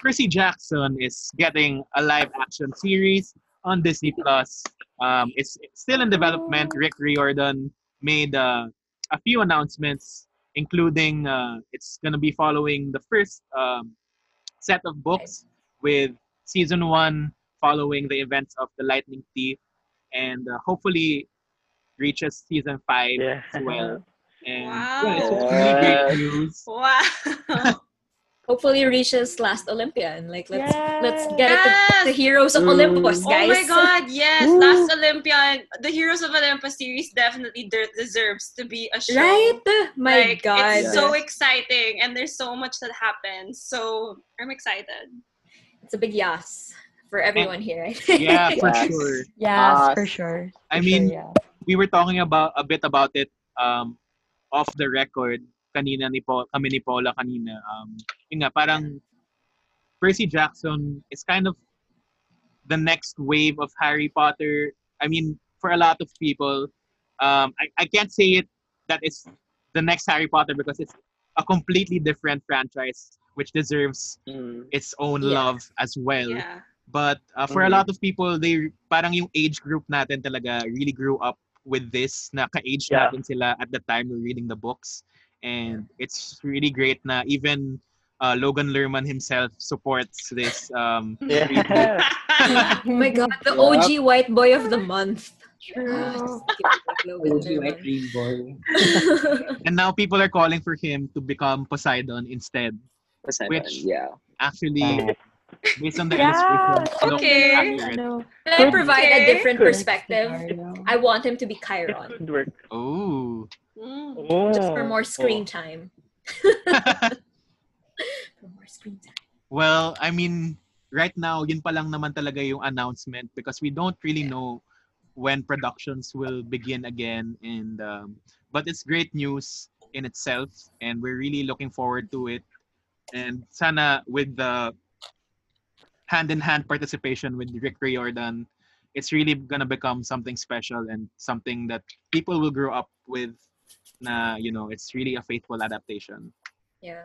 A: Percy Jackson is getting a live action series on Disney Plus. Um, it's it's still in development. Rick Riordan made uh, a few announcements, including uh, it's going to be following the first um, set of books with season one following the events of the Lightning Thief, and uh, hopefully reaches season five
C: Yeah.
A: as well. And
K: Wow.
A: yeah, it's really great news.
K: Wow.
E: Hopefully reaches last Olympian. Like let's let's
H: Yes.
E: get it to the heroes of
J: Mm.
E: Olympus,
K: Oh my god, yes.
J: Woo.
K: Last Olympian. The Heroes of Olympus series definitely de- deserves to be a show.
E: Right? My
K: like,
E: God.
K: It's so exciting and there's so much that happens. So I'm excited.
E: It's a big yes for everyone here. I think.
A: Yeah, for
J: Yes.
A: sure.
H: Yes,
J: Us.
H: for sure.
A: I mean,
H: sure, yeah.
A: we were talking about a bit about it um off the record kanina ni Paul, kami ni Paula kanina um yun nga parang Percy Jackson is kind of the next wave of Harry Potter I mean for a lot of people um I, I can't say it that it's the next Harry Potter because it's a completely different franchise which deserves
J: Mm.
A: its own
E: Yeah.
A: love as well
K: Yeah.
A: but uh, for a
J: Mhm.
A: lot of people, they parang yung age group natin talaga really grew up with this. Na ka-age
C: Yeah.
A: natin sila at the time we're reading the books. And it's really great na even uh, Logan Lerman himself supports this um,
C: Yeah.
E: oh my god, the OG white boy of the month.
H: True.
G: Cozy white.
A: And now people are calling for him to become Poseidon instead.
J: Poseidon,
A: Which
J: yeah.
A: actually, based on the
H: Yeah.
A: illustration, looks
K: Okay.
A: accurate.
H: No.
E: Can I provide a different perspective? I want him to be
C: It
E: Chiron.
C: could work.
A: Oh.
C: Oh.
E: Just for more screen time. for more screen time.
A: well, I mean, right now, yun pa lang naman talaga yung announcement because we don't really know when productions will begin again. And um, but it's great news in itself, and we're really looking forward to it. And sana with the hand-in-hand participation with Rick Riordan, it's really gonna become something special and something that people will grow up with. Na you know, it's really a faithful adaptation.
E: Yeah.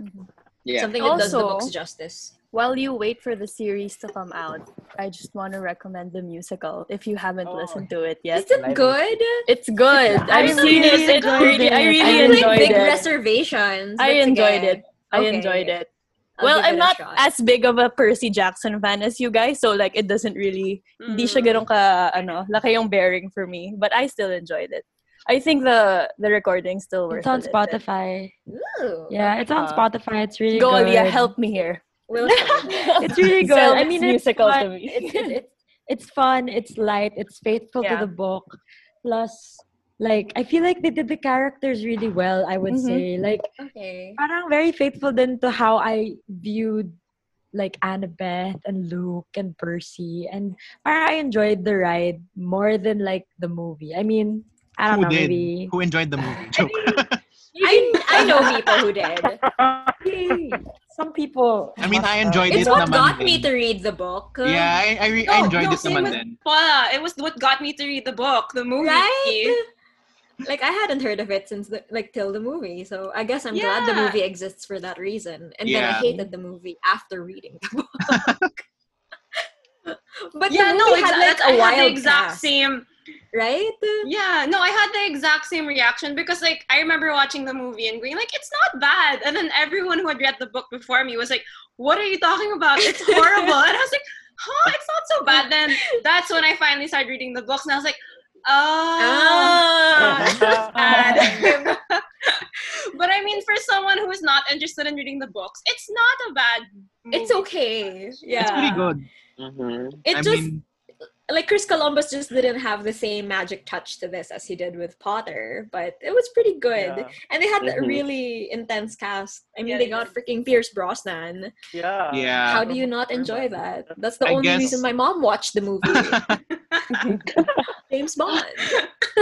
J: Yeah.
E: Something that does the
F: Also-
E: books justice.
F: While you wait for the series to come out, I just want to recommend the musical if you haven't listened to it yet.
E: Is it good?
F: It's good.
H: I
F: I've seen
H: really
F: it. It
H: enjoyed
F: really, I
H: it.
F: really
E: I have like
F: enjoyed
E: big
F: it.
E: reservations.
F: I enjoyed
E: sige.
F: it. I
E: Okay.
F: enjoyed it.
E: I'll
F: well, I'm
E: a
F: not
E: shot.
F: as big of a Percy Jackson fan as you guys, so like it doesn't really, hindi siya
K: Mm.
F: ganun ka, ano, laki yung bearing for me. But I still enjoyed it. I think the the recording still works.
H: It's on. Spotify.
E: Ooh.
H: Yeah, it's on
F: Uh,
H: Spotify. It's really
F: Go,
H: good.
F: Leah, help me here.
H: It's really good.
F: Sell
H: I mean, it's
F: musical
H: fun.
F: to me.
H: It's, it's, it's, it's fun. It's light. It's faithful
F: Yeah.
H: to the book. Plus, like, I feel like they did the characters really well, I would
F: Mhm.
H: say. Like,
E: okay.
H: parang very faithful then to how I viewed like Annabeth and Luke and Percy. And parang I enjoyed the ride more than like the movie. I mean, I don't
A: Who
H: know,
A: did?
H: maybe
A: Who enjoyed the movie? Joke.
E: I, I know people who did.
H: some people.
A: I mean, I
H: must have.
A: enjoyed
E: It's
A: it
E: what
A: naman
E: got
A: din.
E: me to read the book.
A: Yeah, I, I, re- I
K: No,
A: enjoyed
K: no,
A: it
K: same
A: naman
K: with
A: din.
K: Paula, it was what got me to read the book, the movie.
E: Right? Like I hadn't heard of it since the, like till the movie, so I guess I'm glad the movie exists for that reason. And then I hated the movie after reading the book. but
K: Yeah,
E: the
K: no,
E: movie had
K: exa-
E: like
K: I
E: a
K: had
E: wild
K: the exact
E: cast,
K: same.
E: Right?
K: Yeah, no, I had the exact same reaction because like I remember watching the movie and going like it's not bad, and then everyone who had read the book before me was like, "What are you talking about? It's horrible," and I was like, "Huh, it's not so bad." Then that's when I finally started reading the books, and I was like, "Oh."
E: Ah.
K: bad. but I mean, for someone who is not interested in reading the books, it's not a bad.
E: It's okay. Yeah.
A: It's pretty good.
J: Mm-hmm.
E: It
A: I
E: just
A: mean,
E: like Chris Columbus just didn't have the same magic touch to this as he did with Potter, but it was pretty good.
C: Yeah.
E: And they had a
J: Mhm.
E: really intense cast. I mean,
K: Yeah,
E: they
K: they
E: got
K: did.
E: freaking Pierce Brosnan.
C: Yeah.
A: Yeah.
E: How do you not enjoy that? That's the
A: I
E: only
A: guess-
E: reason my mom watched the movie. James Bond.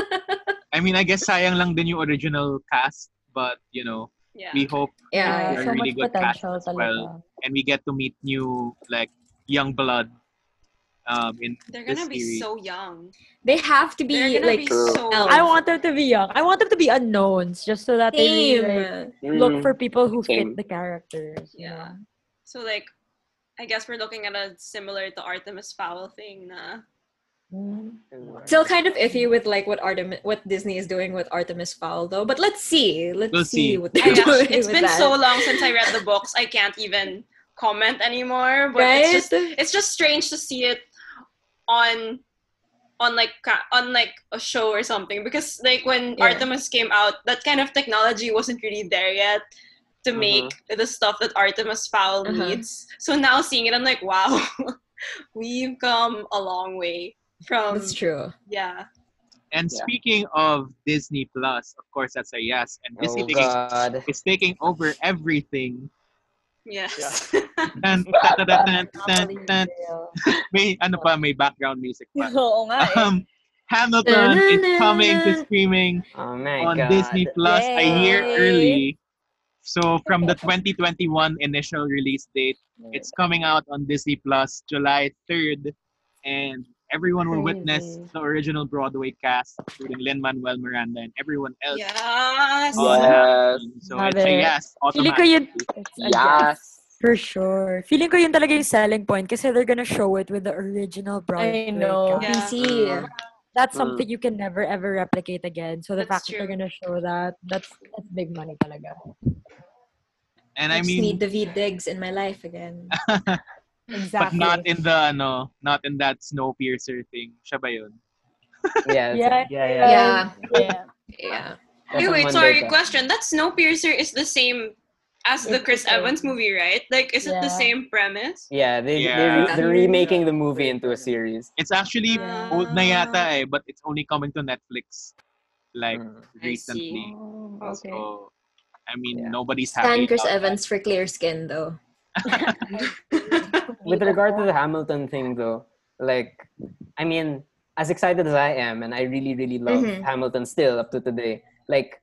A: I mean, I guess sayang lang din yung original cast, but you know,
K: Yeah.
A: we hope
E: Yeah.
A: They're
H: so
A: really
H: much
A: good cast as well. and we get to meet new like young blood um in
K: They're gonna be
A: series.
K: so young.
E: They have to be like
K: be so.
E: elves.
H: I want them to be young. I want them to be unknowns, just so that they really, like, look for people who
J: Same.
H: fit the characters. you
K: Yeah. So like, I guess we're looking at a similar to Artemis Fowl thing. Na.
H: Mm.
E: Still kind of iffy with like what Artemis, what Disney is doing with Artemis Fowl though. But let's see. Let's
A: We'll
E: see.
A: see.
E: what they're doing
K: actually, it's
E: with
K: been
E: that.
K: so long since I read the books. I can't even comment anymore. But
E: right?
K: it's just it's just strange to see it on on like on like a show or something because like when
E: Yeah.
K: Artemis came out, that kind of technology wasn't really there yet to
J: Mhm.
K: make the stuff that Artemis Fowl
E: Uh-huh.
K: needs. So now seeing it, I'm like, wow, we've come a long way from
E: That's true.
K: yeah.
A: and
J: Yeah.
A: speaking of disney plus of course that's a yes and disney
B: Oh
A: taking, is taking over everything
K: Yes.
A: Tan, tan, tan, tan, tan, tan. may ano pa may background music pa
F: Oo nga eh.
A: um hamilton is coming to streaming
B: Oh
A: on
B: God.
A: Disney Plus a year early. So from the 2021 initial release date, it's coming out on Disney Plus July 3rd, and everyone will witness the original Broadway cast, including Lin Manuel Miranda and everyone else.
K: yes.
A: on
J: Yes.
A: So
H: Love
A: it's a
H: it.
A: yes,
H: Feeling ko yun, a
J: Yes.
H: For sure. Feeling ko yun talaga yung selling point kasi they're gonna show it with the original
F: I
H: Broadway
F: know.
H: cast.
K: Yeah.
J: Mm.
H: That's
J: Mm.
H: something you can never ever replicate again. So the
K: That's
H: fact that they're
K: true.
H: gonna show that, that's that's big money talaga.
A: And
E: I
A: I
E: just
A: mean,
E: need David Diggs in my life again.
A: but
F: Exactly.
A: not in the ano, not in that Snowpiercer thing. Siya ba yun?
B: Yeah,
F: Yeah,
B: yeah,
F: yeah.
B: yeah.
F: yeah.
E: Yeah.
B: That's
K: Wait,
B: on
K: wait,
B: Monday
K: sorry.
B: pa.
K: Question. That Snowpiercer is the same as the Chris. Evans movie, right? Like, is it the same premise?
B: Yeah, they,
A: Yeah.
B: They're, they're remaking the movie into a series.
A: It's actually
F: Yeah.
A: old na yata eh, but it's only coming to Netflix like
B: Mm.
E: I
A: recently.
F: Oh, okay.
A: So I mean
B: Yeah.
A: nobody's
E: Stan
A: happy.
E: Chris
A: about that.
E: Evans for clear skin, though.
B: With regard to the Hamilton thing, though, like, I mean, as excited as I am, and I really, really love
E: Mhm.
B: Hamilton still up to today, like,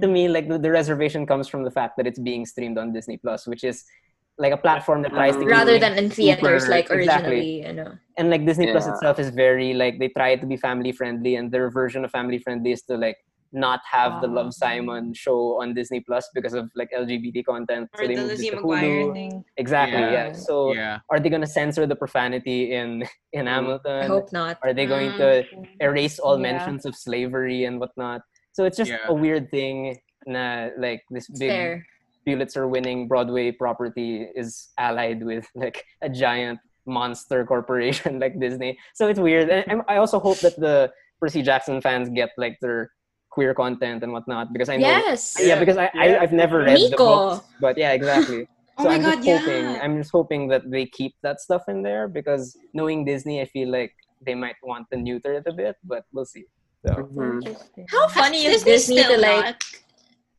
B: to
E: Mhm.
B: me, like, the, the reservation comes from the fact that it's being streamed on Disney Plus, which is like a platform that tries to
E: Rather than in theaters
B: super-
E: like
B: exactly.
E: originally, you know.
B: and like Disney Plus itself is very like they try to be family friendly, and their version of family friendly is to like not have the
F: Ah.
B: Love Simon show on Disney Plus because of like LGBT content.
K: or
B: they
K: the Lizzie
B: to
K: McGuire thing.
B: Exactly,
A: Yeah.
B: yeah. So
A: yeah.
B: are they gonna censor the profanity in in
J: Mm.
B: Hamilton?
E: I hope not.
B: Are they going
K: Mm.
B: to erase all
F: Yeah.
B: mentions of slavery and whatnot? So it's just
A: Yeah.
B: a weird thing. Na, like this big
E: fair.
B: Pulitzer winning Broadway property is allied with like a giant monster corporation like Disney. So it's weird. And I'm- I also hope that the Percy Jackson fans get like their queer content and whatnot because I know
E: Yes.
B: yeah, because I, I
C: Yeah.
B: I've never read the
E: Miko.
B: books, but yeah, exactly.
K: Oh
B: So
K: my
B: I'm
K: god,
B: just hoping
K: yeah.
B: I'm just hoping that they keep that stuff in there because knowing Disney, I feel like they might want to neuter it a bit, but we'll see. So
J: Mhm.
E: How funny is
K: Disney
E: Disney to
K: still
E: like
K: not-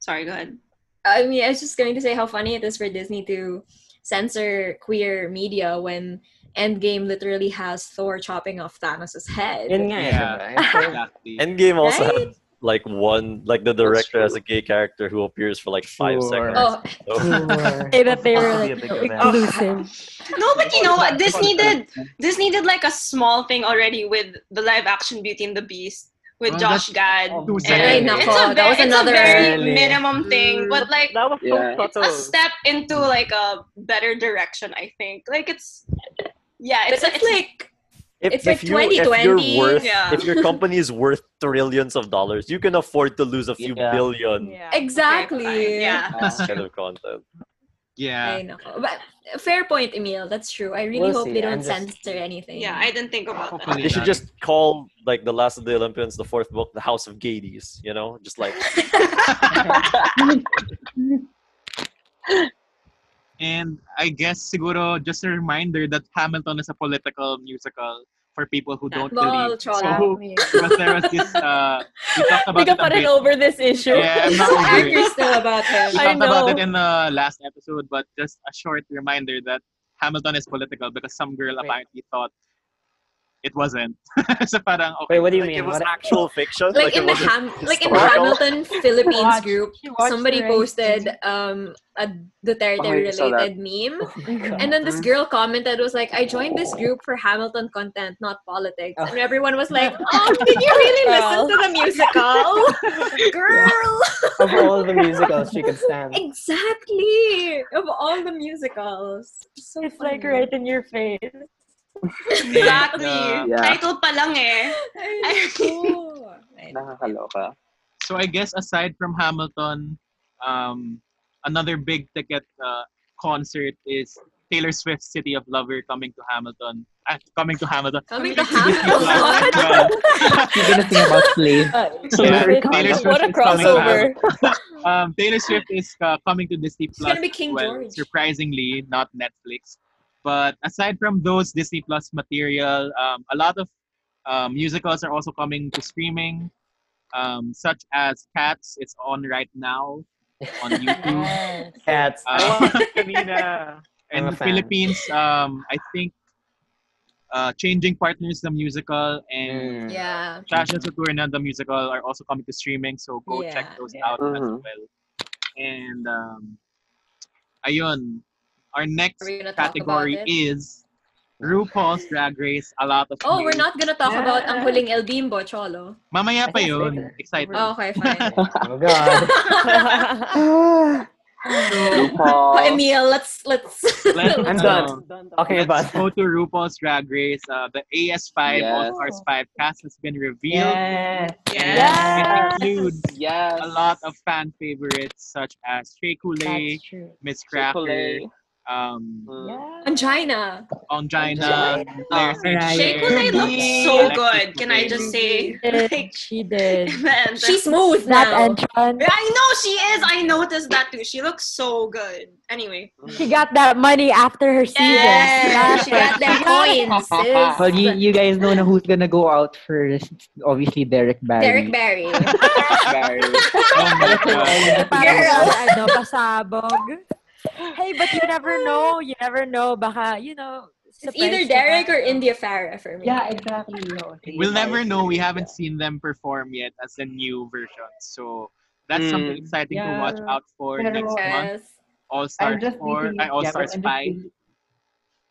K: Sorry, go ahead.
E: I mean, I was just going to say how funny it is for Disney to censor queer media when Endgame literally has Thor chopping off Thanos' head.
B: yun nga eh,
A: Yeah.
D: Endgame also
E: Right?
D: Had like one, like the director has a gay character who appears for like five
B: Sure.
D: seconds.
E: Oh,
D: So-
B: Sure.
H: Say that they were
J: Must
H: like
J: big
H: so
J: event.
H: exclusive.
K: No, but you know what? Disney did. Disney did like a small thing already with the live action Beauty and the Beast with
A: Oh,
K: Josh
A: that's-
K: Gad.
A: Too
K: And
A: sad.
E: Ay,
K: it's a,
E: that was
K: it's
E: another-
K: a very
B: Really?
K: minimum thing, but like
C: That was so
J: Yeah.
K: it's
C: subtle.
K: a step into like a better direction. I think. Like it's yeah,
E: but
K: it's,
E: it's,
K: it's
E: like
D: If,
E: It's like
D: if you, if
E: 2020,
D: you're worth,
K: yeah.
D: if your company is worth trillions of dollars, you can afford to lose a few
B: Yeah.
D: billion.
F: Yeah.
E: exactly.
K: fine, yeah.
D: This kind of content.
A: Yeah.
E: I know. But fair point, Emil. That's true. I really
B: We'll
E: hope
B: see.
E: they don't
B: just-
E: censor anything.
K: Yeah, I didn't think about that.
A: Hopefully
D: They should just call like the last of the Olympians, the fourth book, the House of Gades. You know, just like
A: And I guess siguro just a reminder that Hamilton is a political musical for people who don't
E: Ball,
A: believe.
E: Cholo.
A: So, because there was this uh we talked about
F: We
A: it
F: can
A: a
F: put
A: bit.
F: it over this issue.
A: Yeah, I'm not
E: so
A: over
E: angry still about him.
A: We
F: I
A: talked about it in the last episode, but just a short reminder that Hamilton is political because some girl
B: Wait.
A: apparently thought it wasn't. so parang okay.
B: Wait, what do you
D: like
B: mean?
D: it was
B: What-
D: actual fiction.
E: like, in the Ham, like in the? Hamilton Philippines
H: watched-
E: group, somebody posted um a Duterte
J: Oh, I
E: related meme,
H: Oh
E: and then this girl commented was like, "I joined this group for Hamilton content, not politics,"
B: Oh.
E: and everyone was like, "Oh, did you really listen to the musical, girl?"
B: of all the musicals she could stand.
E: exactly of all the musicals. So
H: It's like right in your face.
K: Exactly.
A: And, uh,
J: Yeah.
K: Title pa lang eh.
E: Ay,
J: Nakakaloka.
A: So I guess aside from Hamilton, um, another big ticket uh, concert is Taylor Swift's City of Lover coming to Hamilton. Ah, coming to Hamilton.
E: Coming to Hamilton.
A: as.
G: You're gonna think about slave.
F: Uh,
A: Yeah, Taylor. Swift
F: what a
A: is coming to
F: crossover.
A: Hamilton. Um, Taylor Swift is uh, coming to Disney Plus.
E: It's gonna be King
A: well,
E: George.
A: Surprisingly, not Netflix. But aside from those Disney Plus material, um, a lot of um, musicals are also coming to streaming, um, such as Cats. It's on right now on YouTube.
F: Yes.
B: Cats.
C: I
A: Uh,
C: watched kanina.
A: in the. Philippines, um, I think uh, Changing Partners, the musical, and
B: Mm.
E: Yeah.
A: Shasha Saturna, the musical, are also coming to streaming. So go check those
B: Yeah.
A: out as
J: Mhm.
A: well. And um, ayun, our next
E: Are we gonna talk
A: category is RuPaul's Drag Race. A lot of
E: Oh, we're not gonna talk about ang huling El Bimbo, Cholo.
A: Mamaya
B: I
A: pa yun. Excited.
E: Oh, okay, fine.
B: Oh God.
J: RuPaul.
E: Oh, Emil, let's let's.
A: Let's,
B: I'm
A: uh,
B: done. Talking about
A: Let's go to RuPaul's Drag Race. Uh, the AS5
J: Yes.
A: All Stars 5 cast has been revealed.
B: Yeah.
K: Yeah.
A: It includes
J: Yes.
A: a lot of fan favorites such as Shea Coulee, Miss
J: Chick-fil-A.
A: Cracker, um,
J: Mm.
E: Angina.
A: Ongina, Claire Saint
G: Mariah.
K: Shea
A: Clair,
K: Coulee looks so
A: Coulee.
K: good. Can I just say?
H: She did.
K: Like,
H: She did.
K: man,
E: She's smooth
H: That
E: now.
H: entrance.
K: I know she is. I noticed that too. She looks so good. Anyway,
H: She got that money after her season.
E: Yeah, she got them coins.
G: Well, you, you guys know who's gonna go out first. Obviously, Derrick Barry.
E: Derrick Barry.
J: Barry.
A: Oh my God.
H: Parang
E: Girl.
H: ano, pasabog. Hey, but you never know. You never know. Baka, you know,
E: It's either Derrick or India Ferrah for me.
G: Yeah, exactly. No,
A: We'll never know. We haven't seen them perform yet as the new version. So that's something
J: Mm.
A: exciting to watch out for
G: Pero-
A: next month.
E: Yes.
A: All Stars 4,
G: basing
A: I
G: it-
A: All
G: yeah, but
A: Stars
G: I'm just
A: 5.
G: basing-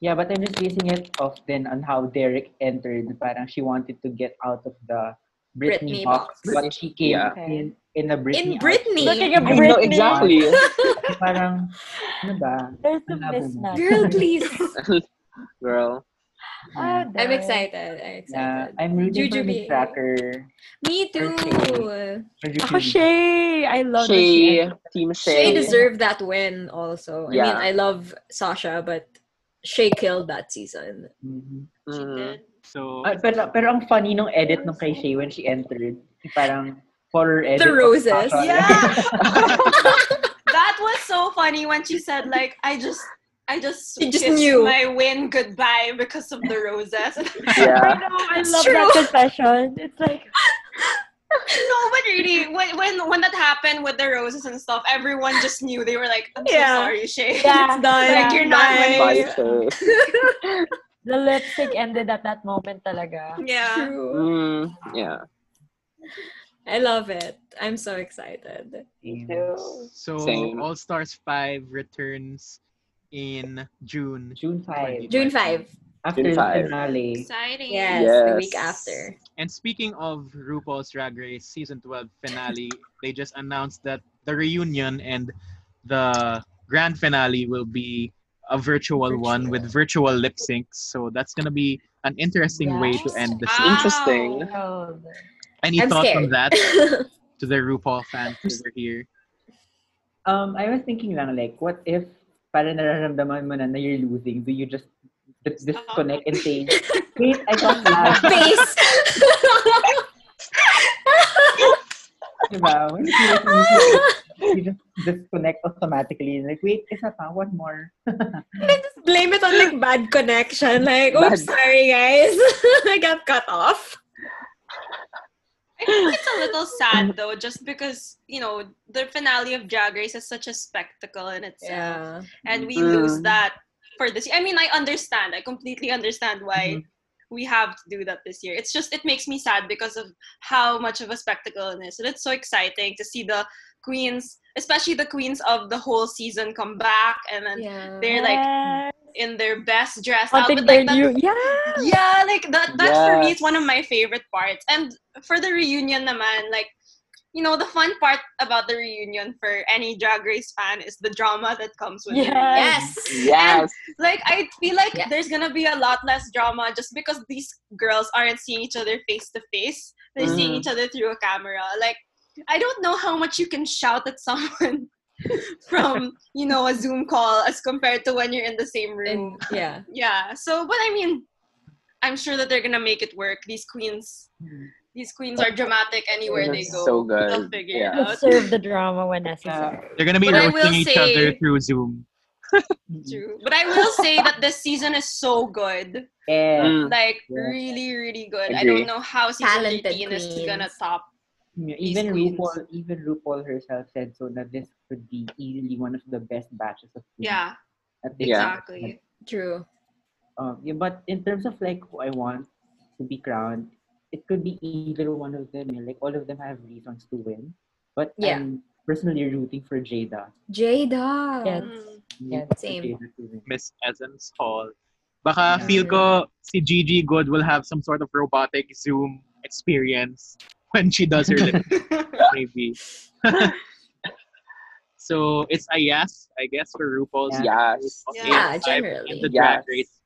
G: Yeah, but I'm just basing it off then on how Derrick entered. Parang she wanted to get out of the Britney,
E: Britney
G: box,
E: box.
G: but she came
J: Yeah.
G: in in a Britney.
E: In Britney.
H: Looking at
G: I know,
J: exactly.
G: parang ano ba?
H: There's a
G: Ang labo mo.
H: mismatch.
E: Girl, please.
J: Girl.
H: Oh,
E: I'm excited. I'm excited. Yeah.
G: I'm rooting for
E: Jujubee.
G: Miss Tracker.
E: Me too.
G: For
H: Ako,
G: Jujubee.
H: Shea. I love that
J: Shea. Team
E: Shea
J: Shea.
E: deserved that win also. Yeah. I mean, I love Sasha, but Shea killed that season.
G: Mhm.
K: she
J: Mhm.
K: did.
A: So,
G: Ah, pero, pero ang funny nung edit nung kay Shea when she entered. Parang horror edit.
E: The roses.
K: Yeah. that was so funny when she said like I just I just
E: She just knew.
K: my win goodbye because of the roses.
H: I
J: Yeah.
H: know. I
E: It's
H: love
E: true.
H: that confession. It's like,
K: no, but really, when, when when that happened with the roses and stuff, everyone just knew. They were like, "I'm
E: Yeah.
K: so sorry, Shea."
H: yeah,
E: It's done.
K: Like, you're not
E: Bye.
K: winning.
J: Bye, Shea.
H: the lipstick ended at that moment talaga.
K: yeah.
E: True.
J: Mm, yeah.
E: I love it. I'm so excited. Too.
A: so
J: Same.
A: All Stars 5 returns in June.
G: June 5.
E: June 5.
G: After
J: June
G: the
J: 5.
G: finale.
K: Exciting.
E: Yes, the week after.
A: And speaking of RuPaul's Drag Race season 12 finale, they just announced that the reunion and the grand finale will be a virtual, one with virtual lip syncs. So that's gonna be an interesting way to end the
K: Wow.
A: season.
J: Interesting.
A: Any
E: I'm
A: thoughts
E: scared.
A: on that to the RuPaul fans over here?
G: Um, I was thinking lang, like, what if para nararamdaman mo na na you're losing, do you just dis- disconnect and say, wait, I got last.
E: Face.
G: diba? When you like you're you just disconnect automatically. Like, wait, isa pa, one more.
E: Just blame it on like bad connection. Like,
J: Bad-
E: oops, sorry guys. I got cut off.
K: I think it's a little sad though, just because you know the finale of Drag Race is such a spectacle in itself,
E: Yeah.
K: and we
J: Mm.
K: lose that for this. I mean, I understand. I completely understand why we have to do that this year. It's just it makes me sad because of how much of a spectacle it is, and it's so exciting to see the queens, especially the queens of the whole season, come back, and then
E: Yeah.
K: they're like in their best dress
H: Hunting
K: outfit.
H: their
K: Like that,
H: new, yeah.
K: yeah, like that. That for me is one of my favorite parts. And for the reunion, naman, like you know, the fun part about the reunion for any Drag Race fan is the drama that comes with it.
H: Yes.
E: Yes.
J: Yes.
K: Like I feel like
E: Yeah.
K: there's gonna be a lot less drama just because these girls aren't seeing each other face to face. They're seeing
J: Mhm.
K: each other through a camera. Like I don't know how much you can shout at someone from you know a Zoom call as compared to when you're in the same room.
E: And yeah.
K: Yeah. So, but I mean, I'm sure that they're gonna make it work. These queens, these queens are dramatic anywhere they
J: That's
K: go.
J: so good.
K: They'll figure
J: Yeah.
K: it
H: We'll
K: out.
H: serve the drama when necessary.
A: They're gonna be
K: But I
A: roasting each
K: say-
A: other through Zoom.
K: True. But I will say that this season is so good.
G: And
J: Mm.
K: Like
G: Yeah.
K: really, really good. I don't know how season
E: Talented
K: 13 is gonna
E: queens.
K: top.
G: Yeah, even
K: queens.
G: RuPaul, even RuPaul herself said so that this could be easily one of the best batches of queens
K: Yeah,
G: that they
J: Yeah.
K: exactly.
E: True.
G: Um, yeah, but in terms of like who I want to be crowned, it could be either one of them. yeah, Like all of them have reasons to win, but
E: Yeah.
G: I'm personally rooting for Jaida.
E: Jaida.
H: Yes.
K: Mm.
H: Yeah,
E: same.
G: Jaida to win.
A: Miss Essence Hall. Baka
G: Yeah.
A: feel ko si Gigi Goode will have some sort of robotic Zoom experience when she does her lip maybe. so it's a yes, I guess, for RuPaul's
G: Yeah.
J: Yes.
A: of
K: Yeah,
A: Season
E: generally.
A: and the Drag Race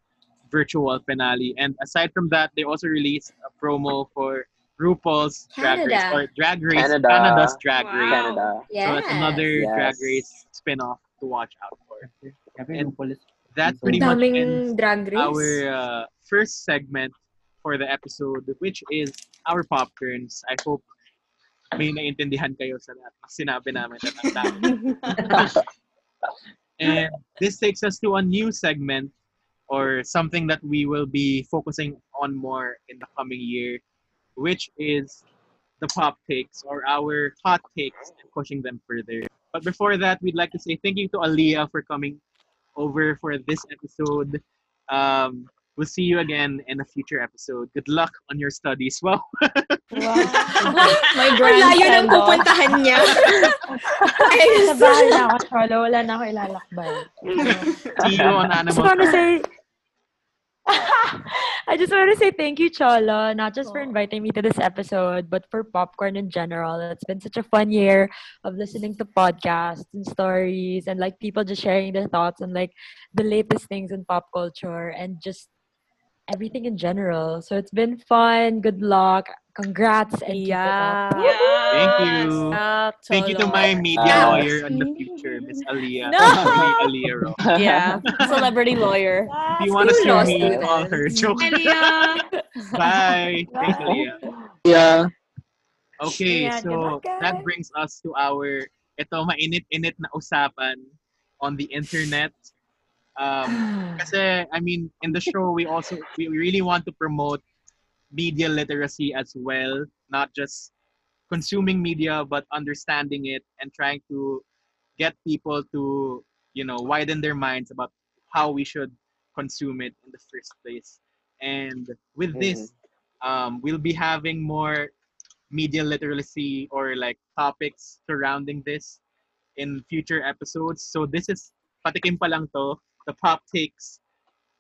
A: virtual finale. And aside from that, they also released a promo for RuPaul's Drag Race
E: Canada.
A: or Drag Race
J: Canada.
A: Canada's Drag
K: Wow.
A: Race.
J: Canada.
A: So that's another
J: Yes.
A: Drag Race spin-off to watch out for.
G: Kevin RuPaul is
A: that pretty much
E: Daming
A: ends
E: drag race.
A: our uh, first segment for the episode, which is our popcorns. I hope may naintindihan kayo sa lahat ng sinabi namin at ang dami. And this takes us to a new segment or something that we will be focusing on more in the coming year, which is the pop takes or our hot takes and pushing them further. But before that, we'd like to say thank you to Aliyah for coming over for this episode. Um, we'll see you again in a future episode. Good luck on your studies. Well,
F: My
E: Ang
F: grand
E: layo ng
F: send-off.
E: pupuntahan niya.
H: Sa bahay na ako, Cholo. Wala na ako ilalakbay.
A: see you on
H: I just
A: Animal
H: want to say, I just want to say thank you, Cholo, not just for oh. inviting me to this episode, but for popcorn in general. It's been such a fun year of listening to podcasts and stories and like people just sharing their thoughts on like the latest things in pop culture and just everything in general. So it's been fun. Good luck. Congrats and keep it
F: Yeah.
H: up.
A: Thank you.
F: Yeah,
A: Thank you to my media
D: Ah.
A: lawyer in the future, Miss Aliyah.
F: No.
A: Really, Aliyah Ro.
F: Yeah, celebrity lawyer.
A: If you want to
E: Still
A: sue me,
E: students.
A: call her. Joke.
K: Elia.
A: Bye. Thanks, Aliyah.
J: Yeah.
A: Okay,
H: Yeah,
A: so
H: luck,
A: that brings us to our ito mainit-init na usapan on the internet. Um, kasi I mean, in the show we also we really want to promote media literacy as well, not just consuming media but understanding it and trying to get people to you know widen their minds about how we should consume it in the first place. And with this, um, we'll be having more media literacy or like topics surrounding this in future episodes. So this is patikim pa lang to, the Pop Takes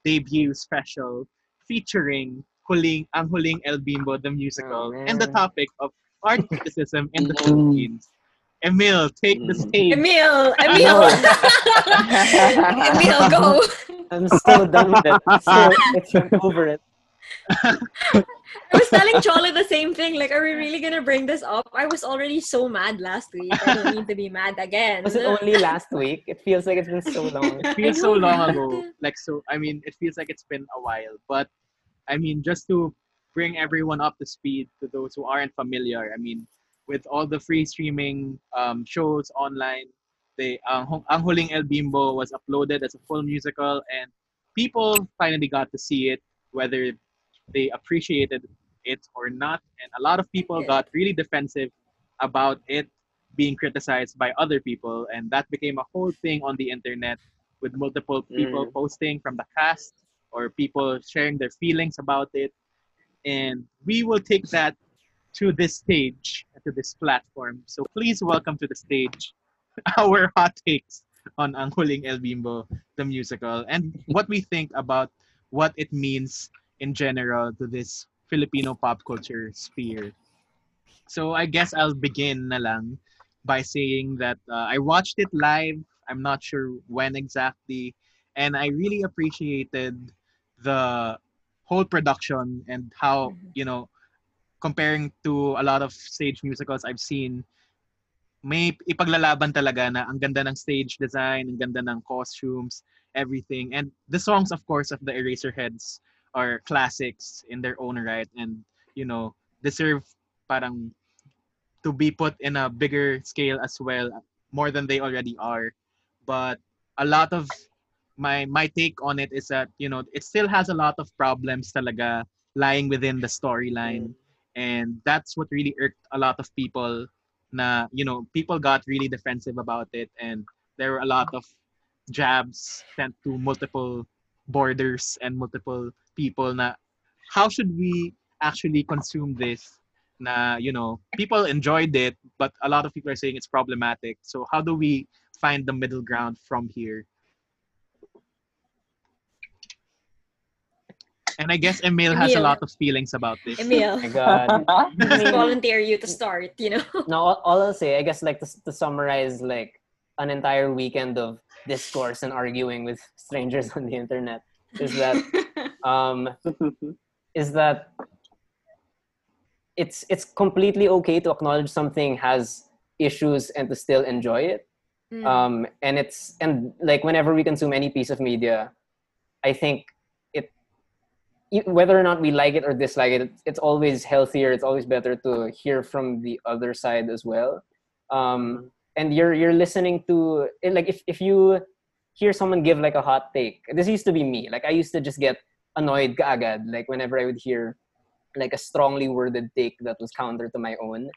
A: debut special featuring huling ang huling El Bimbo the musical
B: Oh,
A: and the topic of art criticism in the
J: Mm.
A: Philippines. Emil, take the
J: Mm.
A: stage.
E: Emil! Emil! Emil, go!
B: I'm so done with it. So, it's over it.
E: I was telling Cholo the same thing. Like, are we really gonna bring this up? I was already so mad last week. I don't need to be mad again.
B: Was it only last week? It feels like it's been so long.
A: It feels so long ago. Like so, I mean, it feels like it's been a while. But I mean, just to bring everyone up to speed, to those who aren't familiar, I mean, with all the free streaming um, shows online, they ang, Hu- ang huling El Bimbo was uploaded as a full musical, and people finally got to see it, whether they appreciated it or not. And a lot of people got really defensive about it being criticized by other people, and that became a whole thing on the internet with multiple people mm. posting from the cast or people sharing their feelings about it. And we will take that to this stage, to this platform. So please welcome to the stage our hot takes on Ang Huling El Bimbo, the musical, and what we think about what it means in general to this Filipino pop culture sphere. So I guess I'll begin na lang by saying that uh, I watched it live. I'm not sure when exactly, and I really appreciated the whole production and how you know comparing to a lot of stage musicals I've seen may ipaglalaban talaga na ang ganda ng stage design, ang ganda ng costumes, everything. And the songs, of course, of the Eraserheads are classics in their own right and, you know, deserve parang to be put in a bigger scale as well, more than they already are. But a lot of my my take on it is that, you know, it still has a lot of problems talaga lying within the storyline. Mm. And that's what really irked a lot of people na you know people got really defensive about it and there were a lot of jabs sent to multiple borders and multiple people na how should we actually consume this? Na you know people enjoyed it but a lot of people are saying it's problematic. So how do we find the middle ground from here? And i guess emil has a lot of feelings about this.
E: Emil,
B: Oh my god.
E: let's volunteer you to start, you know?
B: No, all, all I'll say, I guess, like to, to summarize, like an entire weekend of discourse and arguing with strangers on the internet, is that um, is that it's it's completely okay to acknowledge something has issues and to still enjoy it.
E: Mm.
B: um, and it's and like whenever we consume any piece of media i think it whether or not we like it or dislike it it's, it's always healthier it's always better to hear from the other side as well um, and you're you're listening to like if, if you hear someone give like a hot take this used to be me like i used to just get annoyed kaagad like whenever i would hear like a strongly worded take that was counter to my own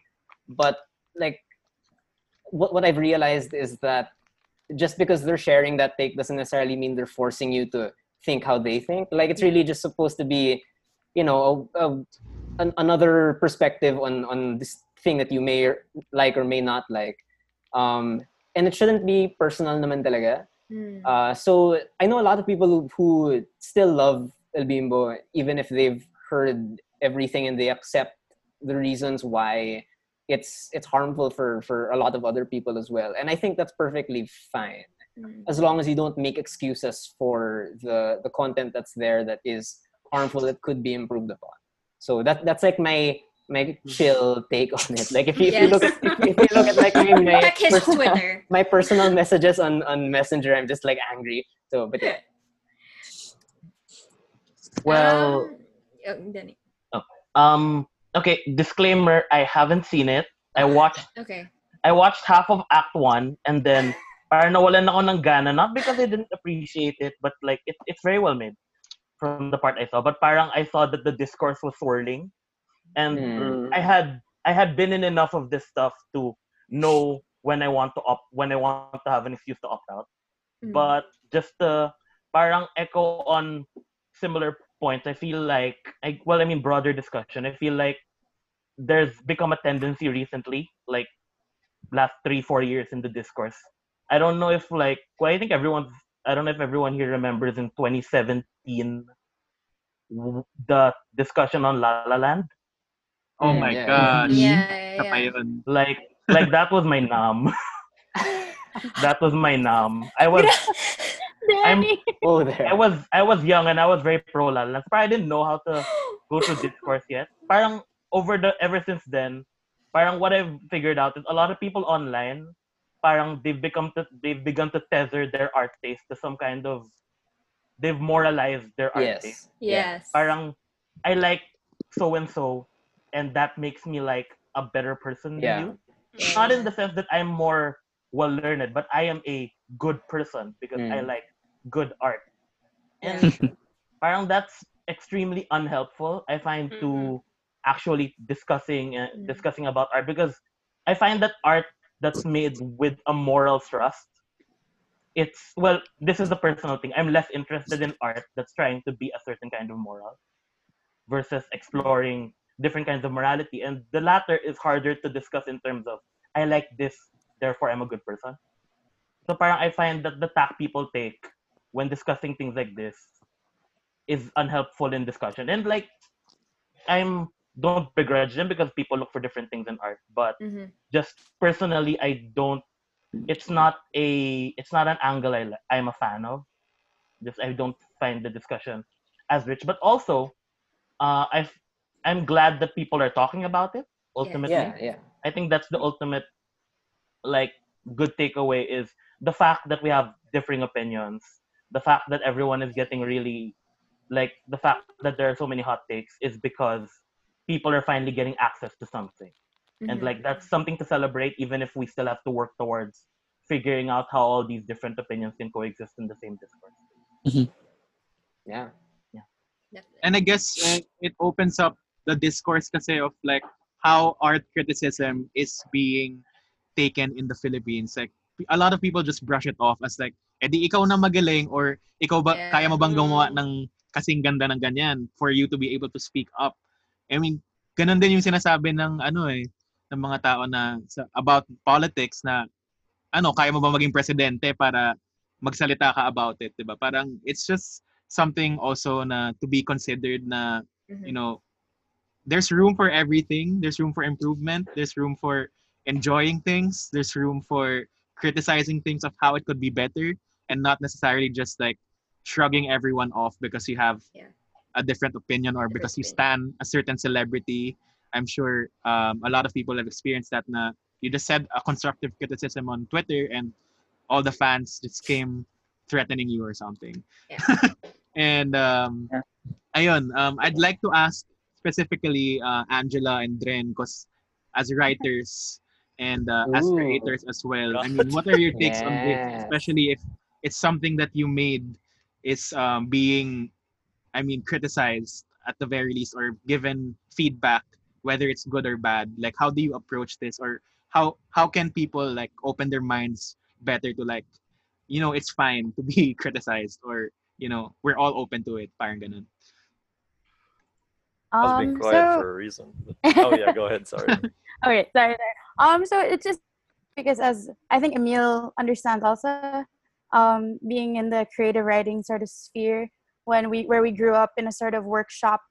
B: but like what, what I've realized is that just because they're sharing that take doesn't necessarily mean they're forcing you to think how they think. Like it's really just supposed to be, you know, a, a, an, another perspective on on this thing that you may or- like or may not like. Um, and it shouldn't be personal naman talaga.
E: Mm.
B: Uh, so I know a lot of people who, who still love El Bimbo, even if they've heard everything and they accept the reasons why it's it's harmful for for a lot of other people as well. And I think that's perfectly fine
E: Mm.
B: as long as you don't make excuses for the the content that's there that is harmful that could be improved upon. So that that's like my my chill take on it. Like if you, if you look at if, you- look at like my my, personal- my personal messages on on Messenger, I'm just like angry. So but yeah.
L: Well,
E: Um, oh, Danny.
L: um, okay. Disclaimer: I haven't seen it. I watched.
E: Okay.
L: I watched half of Act One, and then parang nawalan ako ng gana. Not because I didn't appreciate it, but like it, it's very well made from the part I saw. But parang I saw that the discourse was swirling, and
B: Mm.
L: I had I had been in enough of this stuff to know when I want to opt when I want to have an excuse to opt out.
E: Mm.
L: But just to parang echo on similar points, I feel like I well, I mean broader discussion. I feel like there's become a tendency recently, like last three, four years in the discourse. I don't know if like well, I think everyone I don't know if everyone here remembers in 2017 the discussion on La La Land.
A: Oh my
B: yeah.
A: gosh.
E: Yeah,
A: mm-hmm.
E: yeah, yeah.
L: Like like that was my nom. that was my nom. I was I'm
B: Oh there.
L: I was I was young and I was very pro La La Land. But I didn't know how to go to discourse yet. Parang over the ever since then, parang what I've figured out is a lot of people online, parang they've become to, they've begun to tether their art taste to some kind of they've moralized their art taste.
B: Yes.
E: Yes.
L: Parang I like so and so, and that makes me like a better person
B: Yeah.
L: than you. Not in the sense that I'm more well learned, but I am a good person because I
B: Mm.
L: like good art. And parang that's extremely unhelpful. I find to actually discussing uh,
E: Mm.
L: discussing about art because I find that art that's made with a moral thrust. It's well, this is the personal thing. I'm less interested in art that's trying to be a certain kind of moral versus exploring different kinds of morality. And the latter is harder to discuss in terms of I like this, therefore I'm a good person. So parang I find that the tack people take when discussing things like this is unhelpful in discussion. And like I'm don't begrudge them because people look for different things in art. But
E: Mhm.
L: just personally I don't it's not a it's not an angle I I'm a fan of. Just I don't find the discussion as rich. But also uh I I'm glad that people are talking about it ultimately.
B: Yeah, yeah.
L: I think that's the ultimate like good takeaway is the fact that we have differing opinions, the fact that everyone is getting really like the fact that there are so many hot takes is because people are finally getting access to something. And
E: Mhm.
L: like that's something to celebrate even if we still have to work towards figuring out how all these different opinions can coexist in the same discourse.
B: Yeah. Yeah.
A: And I guess uh, it opens up the discourse kasi of like how art criticism is being taken in the Philippines. Like a lot of people just brush it off as like, edi ikaw na magaling or ikaw ba,
E: Yeah.
A: kaya mo bang gumawa ng kasing ganda ng ganyan for you to be able to speak up. I mean, ganun din yung sinasabi ng ano eh, ng mga tao na sa, about politics na ano, kaya mo ba maging presidente para magsalita ka about it, 'di ba? Parang it's just something also na to be considered na you know there's room for everything there's room for improvement there's room for enjoying things there's room for criticizing things of how it could be better and not necessarily just like shrugging everyone off because you have
E: Yeah.
A: a different opinion or because you stand a certain celebrity i'm sure um, a lot of people have experienced that na you just said a constructive criticism on twitter and all the fans just came threatening you or something.
E: Yeah.
A: and um, ayun, um, I'd like to ask specifically uh, Angela and Dren, because as writers and uh, as
B: Ooh.
A: creators as well, I mean, what are your takes on this, especially if it's something that you made is um, being, I mean, criticized at the very least or given feedback, whether it's good or bad. Like, how do you approach this, or how how can people like open their minds better to like, you know, it's fine to be criticized, or you know, we're all open to it. Parang ganun.
D: I was being
M: Um,
D: quiet
M: so-
D: for a reason. Oh yeah, go ahead. Sorry.
M: Okay, sorry, sorry. Um, so it's just because as I think Emil understands also, um, being in the creative writing sort of sphere when we where we grew up in a sort of workshop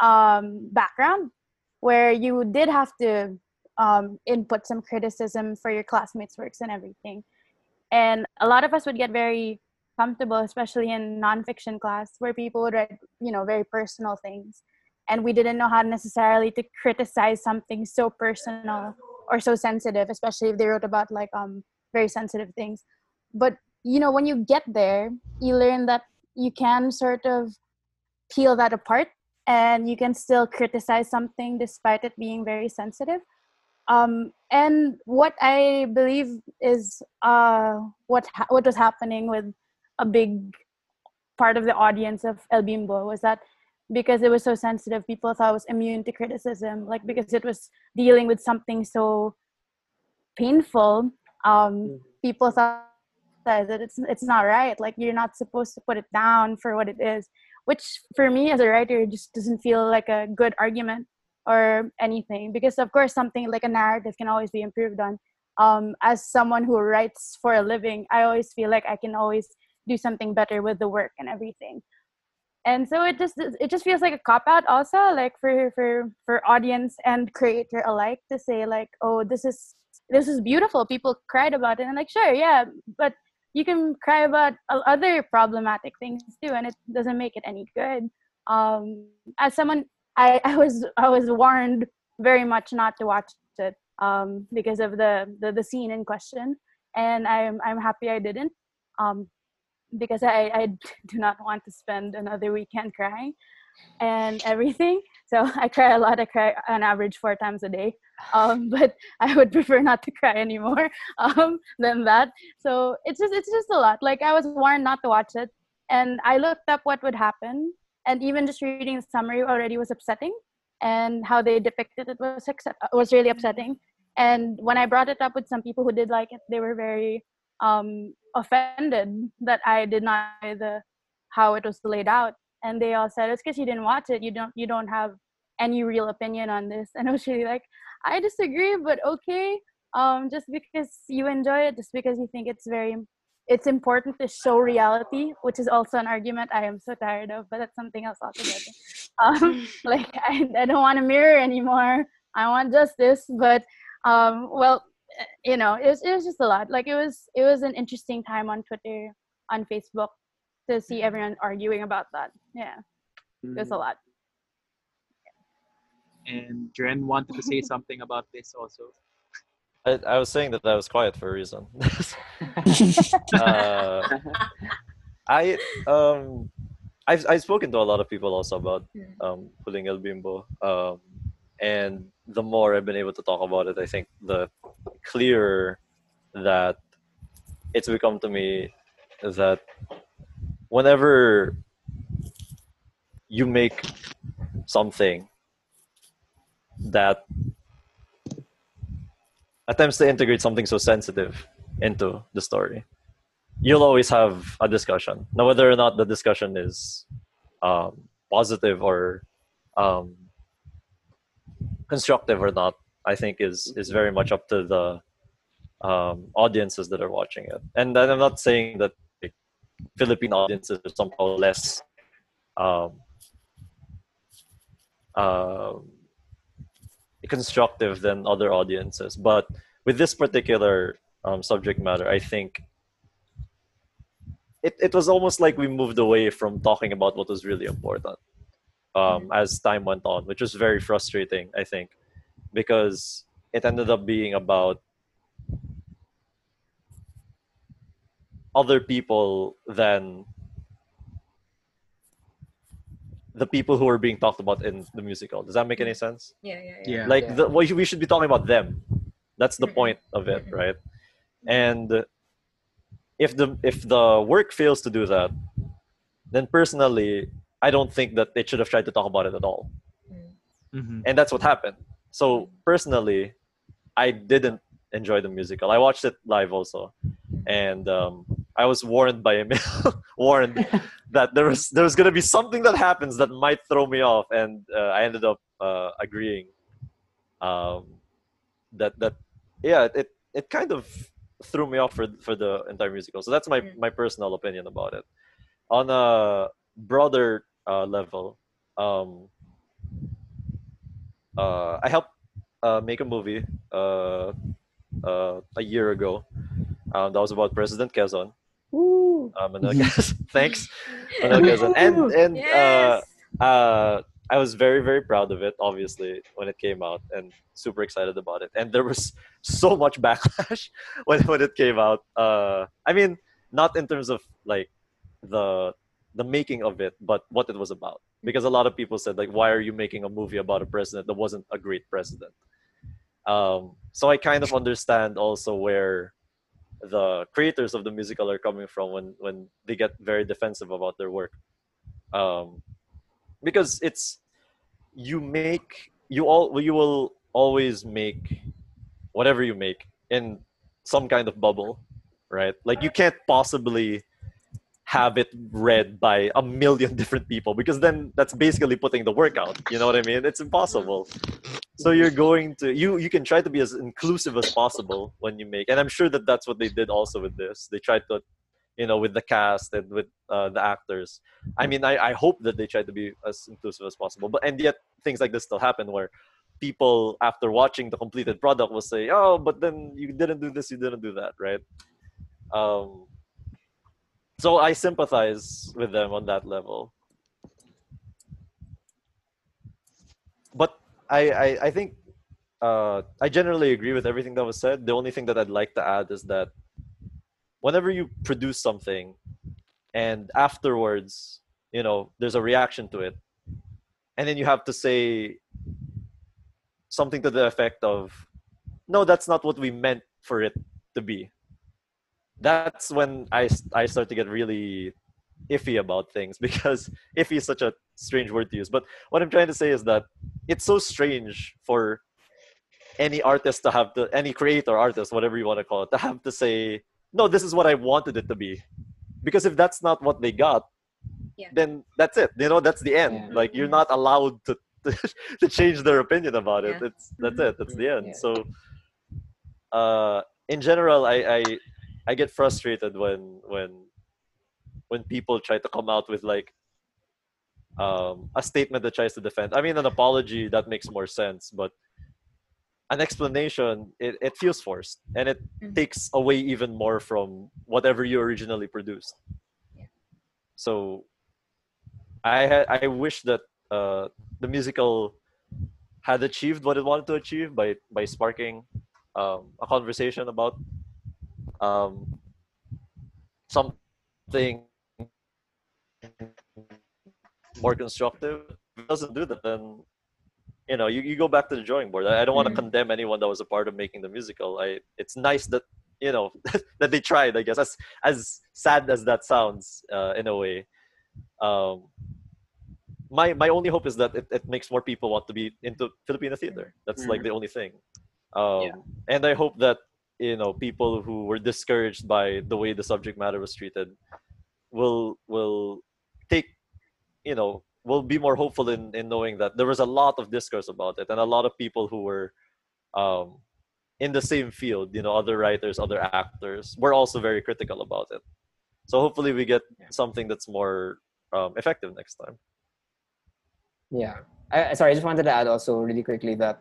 M: um, background where you did have to um, input some criticism for your classmates' works and everything, and a lot of us would get very comfortable, especially in nonfiction class, where people would write you know very personal things. And we didn't know how necessarily to criticize something so personal or so sensitive especially if they wrote about like um very sensitive things. But you know when you get there you learn that you can sort of peel that apart and you can still criticize something despite it being very sensitive um and what i believe is uh what ha- what was happening with a big part of the audience of El Bimbo was that because it was so sensitive, people thought it was immune to criticism. Like because it was dealing with something so painful, um, people thought that it's it's not right. Like you're not supposed to put it down for what it is, which for me as a writer just doesn't feel like a good argument or anything. Because of course something like a narrative can always be improved on. Um, as someone who writes for a living, I always feel like I can always do something better with the work and everything and so it just it just feels like a cop out also like for for for audience and creator alike to say like oh this is this is beautiful people cried about it and like sure yeah but you can cry about other problematic things too and it doesn't make it any good um as someone i i was i was warned very much not to watch it um because of the the, the scene in question and i'm i'm happy i didn't um because I, I do not want to spend another weekend crying and everything. So I cry a lot. I cry on average four times a day. Um, but I would prefer not to cry anymore um, than that. So it's just it's just a lot. Like I was warned not to watch it, and I looked up what would happen, and even just reading the summary already was upsetting, and how they depicted it was accept- was really upsetting. And when I brought it up with some people who did like it, they were very um, offended that I did not the how it was laid out, and they all said it's because you didn't watch it. You don't you don't have any real opinion on this. And I was really like, I disagree, but okay. Um, just because you enjoy it, just because you think it's very it's important to show reality, which is also an argument I am so tired of, but that's something else altogether. Um, like I, I don't want a mirror anymore. I want justice, but um, well, eh, you know, it was it was just a lot. Like it was it was an interesting time on Twitter, on Facebook, to see everyone arguing about that. Yeah, it was a lot.
A: And Dren wanted to say something about this also.
D: I, I was saying that I was quiet for a reason. uh, I um I've I've spoken to a lot of people also about um pulling El Bimbo. Um and the more I've been able to talk about it, I think the clearer that it's become to me that whenever you make something that attempts to integrate something so sensitive into the story, you'll always have a discussion. Now, whether or not the discussion is um, positive or um, constructive or not, I think is is very much up to the um, audiences that are watching it. And I'm not saying that like, Philippine audiences are somehow less um, constructive than other audiences. But with this particular um, subject matter, I think it, it was almost like we moved away from talking about what was really important um, as time went on, which was very frustrating, I think, because it ended up being about other people than the people who are being talked about in the musical. Does that make any sense?
E: Yeah, yeah, yeah.
A: Yeah.
D: Like
B: Yeah.
D: the we should, we should be talking about them. That's the
E: Mhm.
D: point of it,
E: Mhm.
D: right? And if the if the work fails to do that, then personally, I don't think that it should have tried to talk about it at all.
A: Mhm.
D: And that's what happened. So personally, I didn't enjoy the musical. I watched it live also, and um, I was warned by Emil, warned that there was there was gonna be something that happens that might throw me off, and uh, I ended up uh, agreeing. Um, that that yeah, it it kind of threw me off for for the entire musical. So that's my
E: Mm.
D: my personal opinion about it. On a broader uh, level, um, uh, I helped uh, make a movie uh, uh, a year ago. Um, that was about President Quezon. Um, and I guess, thanks, Manolo Quezon. And and uh, uh, I was very very proud of it. Obviously, when it came out, and super excited about it. And there was so much backlash when when it came out. Uh, I mean, not in terms of like the the making of it, but what it was about. Because a lot of people said like, why are you making a movie about a president that wasn't a great president? Um, so I kind of understand also where the creators of the musical are coming from when when they get very defensive about their work. Um, because it's you make you all you will always make whatever you make in some kind of bubble, right? Like you can't possibly have it read by a million different people because then that's basically putting the work out. You know what I mean? It's impossible. So you're going to you you can try to be as inclusive as possible when you make, and I'm sure that that's what they did also with this. They tried to, you know, with the cast and with uh, the actors. I mean, I, I hope that they try to be as inclusive as possible. But and yet things like this still happen where people after watching the completed product will say, "Oh, but then you didn't do this, you didn't do that," right? Um, so I sympathize with them on that level. But I, I, I think uh, I generally agree with everything that was said. The only thing that I'd like to add is that whenever you produce something and afterwards, you know, there's a reaction to it, and then you have to say something to the effect of, no, that's not what we meant for it to be. That's when I, I start to get really iffy about things because iffy is such a strange word to use. But what I'm trying to say is that it's so strange for any artist to have to, any creator, artist, whatever you want to call it, to have to say, no, this is what I wanted it to be. Because if that's not what they got,
E: Yeah.
D: then that's it. You know, that's the end.
B: Yeah.
D: Like you're not allowed to, to to change their opinion about it.
E: Yeah.
D: It's that's it. That's the end.
B: Yeah.
D: So uh in general I, I I get frustrated when when when people try to come out with like um a statement that tries to defend. I mean an apology that makes more sense, but an explanation it, it feels forced and it
E: Mhm.
D: takes away even more from whatever you originally produced.
E: Yeah.
D: So I had I wish that uh, the musical had achieved what it wanted to achieve by by sparking um, a conversation about um, something more constructive. It doesn't do that, then you know you, you go back to the drawing board. I, I don't want to
E: Mhm.
D: condemn anyone that was a part of making the musical. I it's nice that you know that they tried. I guess as as sad as that sounds uh, in a way. Um, my my only hope is that it, it makes more people want to be into Filipino theater. That's like the only thing. Um,
J: Yeah.
D: And I hope that you know people who were discouraged by the way the subject matter was treated will will take you know will be more hopeful in in knowing that there was a lot of discourse about it and a lot of people who were um, in the same field, you know, other writers, other actors, were also very critical about it. So hopefully we get something that's more um, effective next time.
B: Yeah. I, sorry, I just wanted to add also really quickly that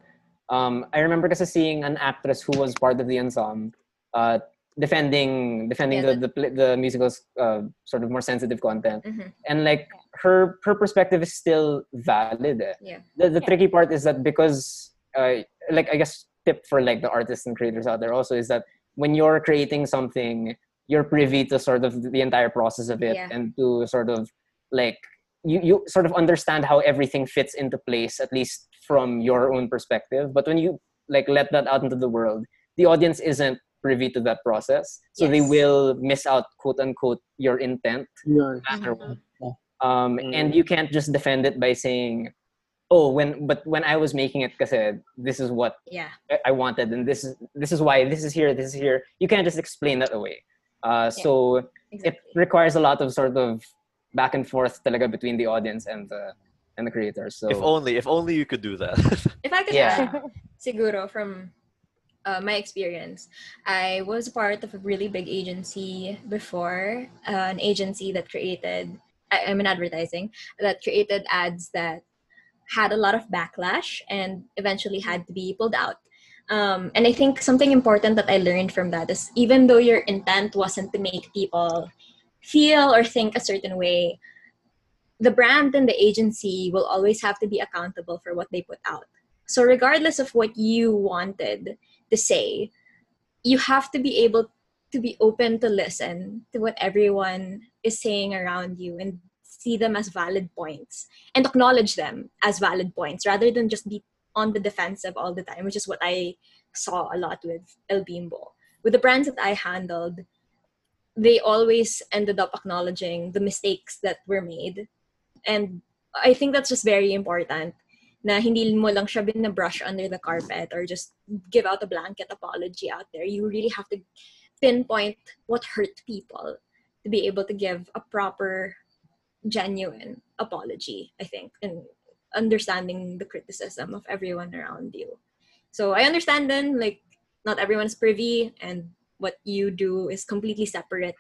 B: um, I remember kasi seeing an actress who was part of the ensemble uh, defending defending
E: Yeah,
B: the, the pl- the musical's uh, sort of more sensitive content,
E: Mhm.
B: and like her her perspective is still valid. eh.
E: Yeah.
B: The the tricky part is that because uh, like I guess tip for like the artists and creators out there also is that when you're creating something you're privy to sort of the entire process of it
E: Yeah.
B: and to sort of like you, you sort of understand how everything fits into place at least from your own perspective but when you like let that out into the world the audience isn't privy to that process so they will miss out quote unquote your intent
N: Your,
B: matter what. Um,
D: Mm.
B: and you can't just defend it by saying, "Oh, when but when I was making it, kasi this is what
E: Yeah.
B: I- I wanted, and this is this is why this is here, this is here." You can't just explain that away. Uh, so it requires a lot of sort of back and forth talaga between the audience and the and the creators. So
D: If only, if only you could do that.
E: If I could
B: Yeah.
E: siguro from uh, my experience, I was part of a really big agency before, uh, an agency that created, I, I'm in advertising, that created ads that had a lot of backlash and eventually had to be pulled out. Um, and I think something important that I learned from that is even though your intent wasn't to make people feel or think a certain way, the brand and the agency will always have to be accountable for what they put out. So, regardless of what you wanted to say, you have to be able to be open to listen to what everyone is saying around you and see them as valid points and acknowledge them as valid points rather than just be on the defensive all the time, which is what I saw a lot with El Bimbo. With the brands that I handled, they always ended up acknowledging the mistakes that were made. And I think that's just very important na hindi mo lang siya brush under the carpet or just give out a blanket apology out there. You really have to pinpoint what hurt people to be able to give a proper, genuine apology, I think, and understanding the criticism of everyone around you. So I understand then, like, not everyone's privy and what you do is completely separate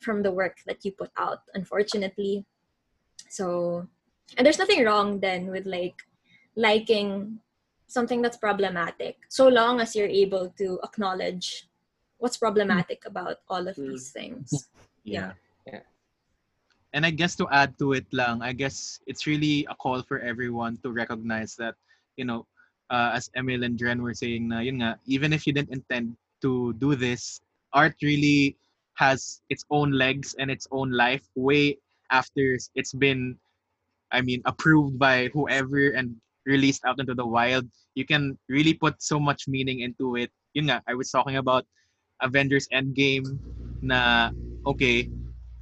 E: from the work that you put out, unfortunately. So, and there's nothing wrong then with like liking something that's problematic, so long as you're able to acknowledge what's problematic about all of these things.
A: Yeah.
B: Yeah.
A: And I guess to add to it lang, I guess it's really a call for everyone to recognize that, you know, uh, as Emil and Dren were saying na, yun nga, even if you didn't intend to do this, art really has its own legs and its own life way after it's been, I mean, approved by whoever and released out into the wild. You can really put so much meaning into it. Yun nga, I was talking about Avengers Endgame na, okay,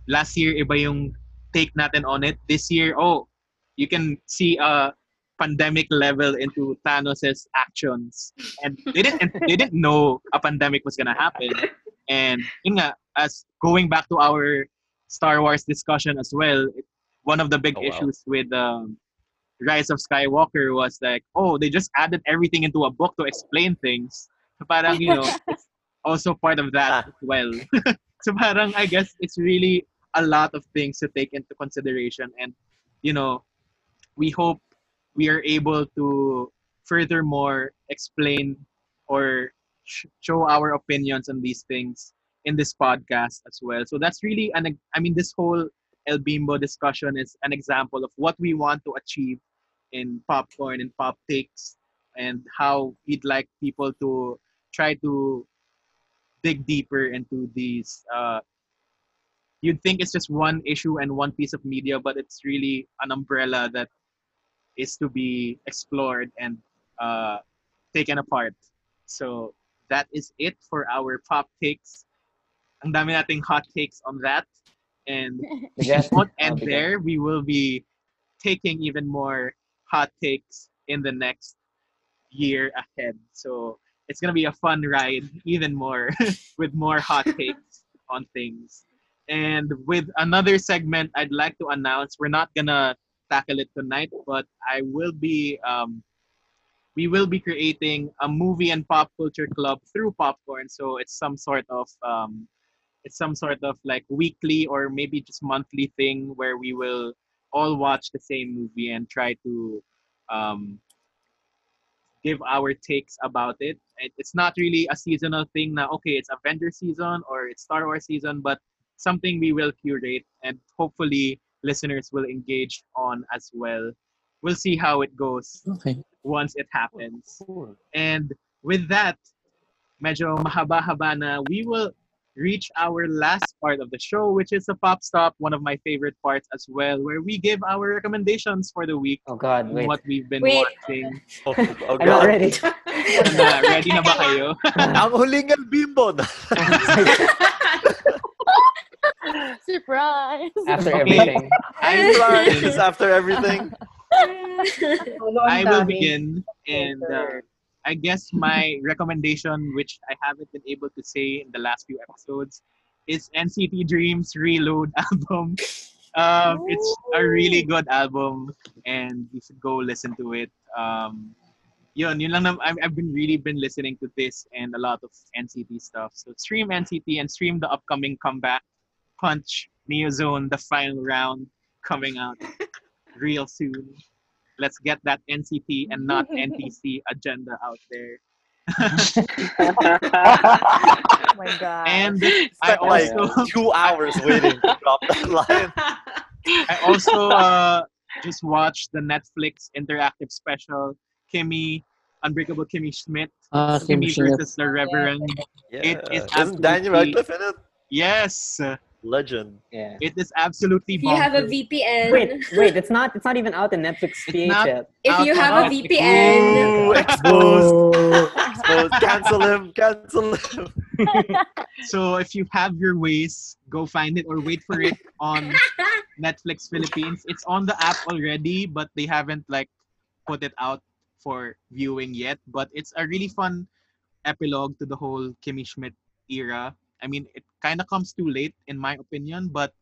A: last year iba yung take natin on it. This year, oh, you can see a pandemic level into Thanos's actions, and they didn't they didn't know a pandemic was gonna happen. And yun nga, as going back to our Star Wars discussion as well, it- one of the big
D: Oh, wow.
A: issues with um, Rise of Skywalker was like, oh, they just added everything into a book to explain things. So parang, you know, it's also part of that ah. as well. so parang, I guess it's really a lot of things to take into consideration. And, you know, we hope we are able to furthermore explain or sh- show our opinions on these things in this podcast as well. So that's really an, I mean, this whole El Bimbo discussion is an example of what we want to achieve in popcorn and pop takes and how we'd like people to try to dig deeper into these uh, you'd think it's just one issue and one piece of media but it's really an umbrella that is to be explored and uh, taken apart. So that is it for our pop takes. Ang dami nating hot takes on that. And
B: Yes.
A: won't end there. We will be taking even more hot takes in the next year ahead. So it's gonna be a fun ride even more with more hot takes on things. And with another segment i'd like to announce we're not gonna tackle it tonight but i will be um, we will be creating a movie and pop culture club through popcorn. So it's some sort of um, it's some sort of like weekly or maybe just monthly thing where we will all watch the same movie and try to um, give our takes about it. It- It's not really a seasonal thing now. Okay, it's Avenger season or it's Star Wars season, but something we will curate and hopefully listeners will engage on as well. We'll see how it goes
N: Okay.
A: once it happens. And with that, medyo mahaba-haba na, we will reach our last part of the show, which is a pop stop, one of my favorite parts as well, where we give our recommendations for the week.
B: Oh God, wait.
A: What we've been
E: Wait.
A: watching.
D: Oh, oh
B: I'm not ready.
A: Na, ready na ba kayo?
D: Ang huling El Bimbo na.
M: Surprise!
B: After everything.
A: I
D: Surprise! After everything.
A: I will begin, and uh, I guess my recommendation, which I haven't been able to say in the last few episodes, is NCT Dreams Reload album. Um, it's a really good album, and you should go listen to it. Um, yun, yun lang nam- I've, I've been really been listening to this and a lot of NCT stuff. So stream NCT and stream the upcoming comeback, Punch, Neozone, the final round coming out real soon. Let's get that NCT and not NTC agenda out there.
F: Oh my god.
A: And I
D: Spent like
A: also
D: two hours waiting to drop that line.
A: I also uh, just watched the Netflix interactive special Kimmy Unbreakable Kimmy Schmidt
G: Ah, Kim
A: Kimmy
G: Schmidt.
A: versus the Reverend.
D: Yeah.
A: It is
D: Isn't Daniel Radcliffe in it?
A: Yes,
D: Legend.
B: Yeah.
A: it is absolutely.
E: If you have a
A: bonkers.
E: VPN.
B: Wait, wait. It's not. It's not even out in Netflix PH yet.
E: If you have a
A: Netflix.
E: VPN.
D: Ooh, exposed. exposed. Cancel him. Cancel him.
A: So if you have your ways, go find it or wait for it on Netflix Philippines. It's on the app already, but they haven't like put it out for viewing yet. But it's a really fun epilogue to the whole Kimmy Schmidt era. I mean, it kind of comes too late in my opinion, but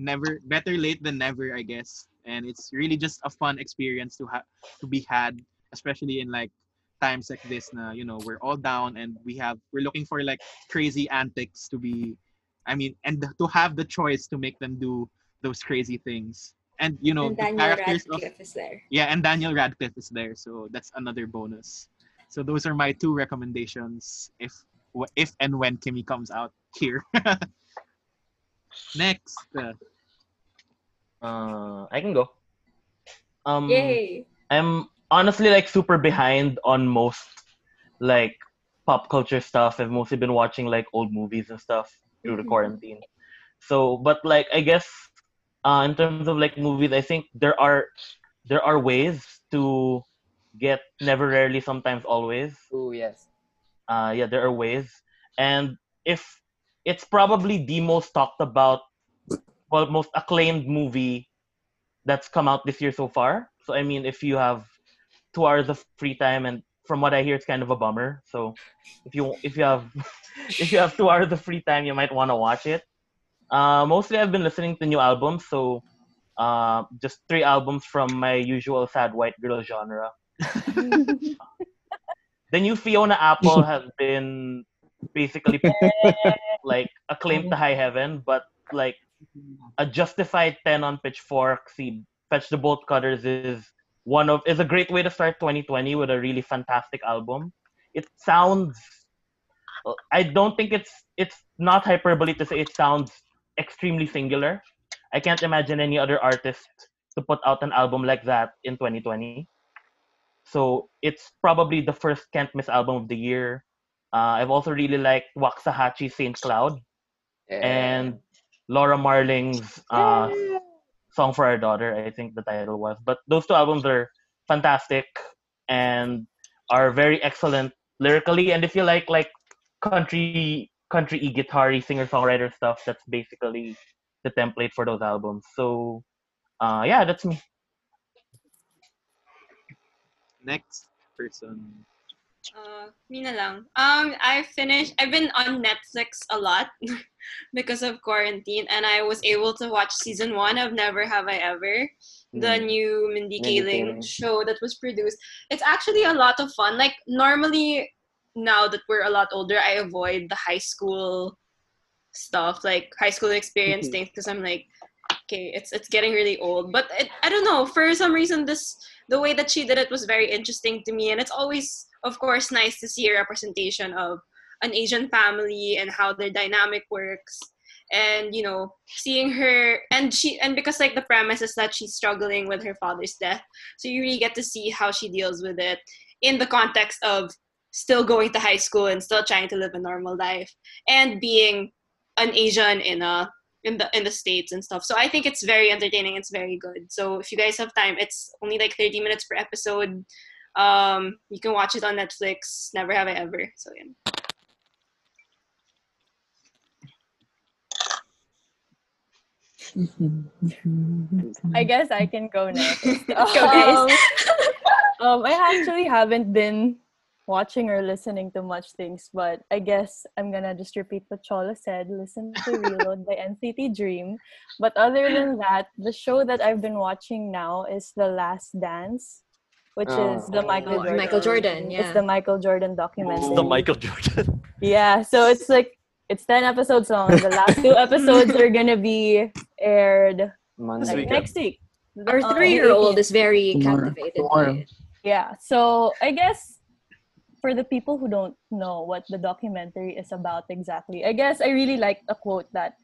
A: never better late than never, I guess. And it's really just a fun experience to have to be had, especially in like times like this. Na you know we're all down and we have we're looking for like crazy antics to be. I mean, and to have the choice to make them do those crazy things. And you know
E: and
A: the characters of
E: Radcliffe is there.
A: yeah, and Daniel Radcliffe is there, so that's another bonus. So those are my two recommendations if if and when Kimmy comes out here. Next, uh,
L: I can go. Um,
E: Yay.
L: I'm honestly like super behind on most like pop culture stuff. I've mostly been watching like old movies and stuff through the
E: Mhm.
L: quarantine. So, but like I guess uh, in terms of like movies, I think there are there are ways to get never, rarely, sometimes, always.
B: Oh yes.
L: Uh, yeah, there are ways, and if it's probably the most talked about, well, most acclaimed movie that's come out this year so far. So I mean, if you have two hours of free time, and from what I hear, it's kind of a bummer. So if you if you have if you have two hours of free time, you might want to watch it. Uh, mostly, I've been listening to new albums, so uh, just three albums from my usual sad white girl genre. the new Fiona Apple has been basically like acclaimed to high heaven, but like a justified 10 on Pitchfork, see Fetch the Bolt Cutters is one of is a great way to start 2020 with a really fantastic album. It sounds I don't think it's it's not hyperbole to say it sounds extremely singular. I can't imagine any other artist to put out an album like that in 2020. So it's probably the first can't miss album of the year. Uh, I've also really liked Waxahatchee Saint Cloud and Laura Marling's uh, Song for Our Daughter, I think the title was. But those two albums are fantastic and are very excellent lyrically. And if you like like country country guitar singer songwriter stuff, that's basically the template for those albums. So uh, yeah, that's me.
A: next person.
K: Uh, me na lang. Um, I finished. I've been on Netflix a lot because of quarantine, and I was able to watch season one of Never Have I Ever, the
B: Mm.
K: new Mindy, Kaling, show that was produced. It's actually a lot of fun. Like normally, now that we're a lot older, I avoid the high school stuff, like high school experience
B: Mhm.
K: things, because I'm like, okay, it's it's getting really old. But it, I don't know. For some reason, this the way that she did it was very interesting to me, and it's always, of course, nice to see a representation of an Asian family and how their dynamic works. And you know, seeing her and she and because like the premise is that she's struggling with her father's death, so you really get to see how she deals with it in the context of still going to high school and still trying to live a normal life and being an Asian in a in the in the states and stuff. So I think it's very entertaining. It's very good. So if you guys have time, it's only like 30 minutes per episode. Um, you can watch it on Netflix. Never have I ever. So yeah.
F: I guess I can go next.
E: Go, guys.
F: um, I actually haven't been watching or listening to much things, but I guess I'm gonna just repeat what Chola said. Listen to Reload by NCT Dream. But other than that, the show that I've been watching now is The Last Dance, which is the Michael
E: Oh,
F: Jordan.
E: Michael Jordan, yeah.
F: It's the Michael Jordan documentary.
D: The Michael Jordan.
F: Yeah, so it's like it's ten episodes long. The last two episodes are gonna be aired
B: Monday.
F: like, next week.
E: Our
F: Uh,
E: three-year-old is very
G: Tomorrow.
E: captivated by it.
F: Yeah, so I guess for the people who don't know what the documentary is about exactly, I guess I really like a quote that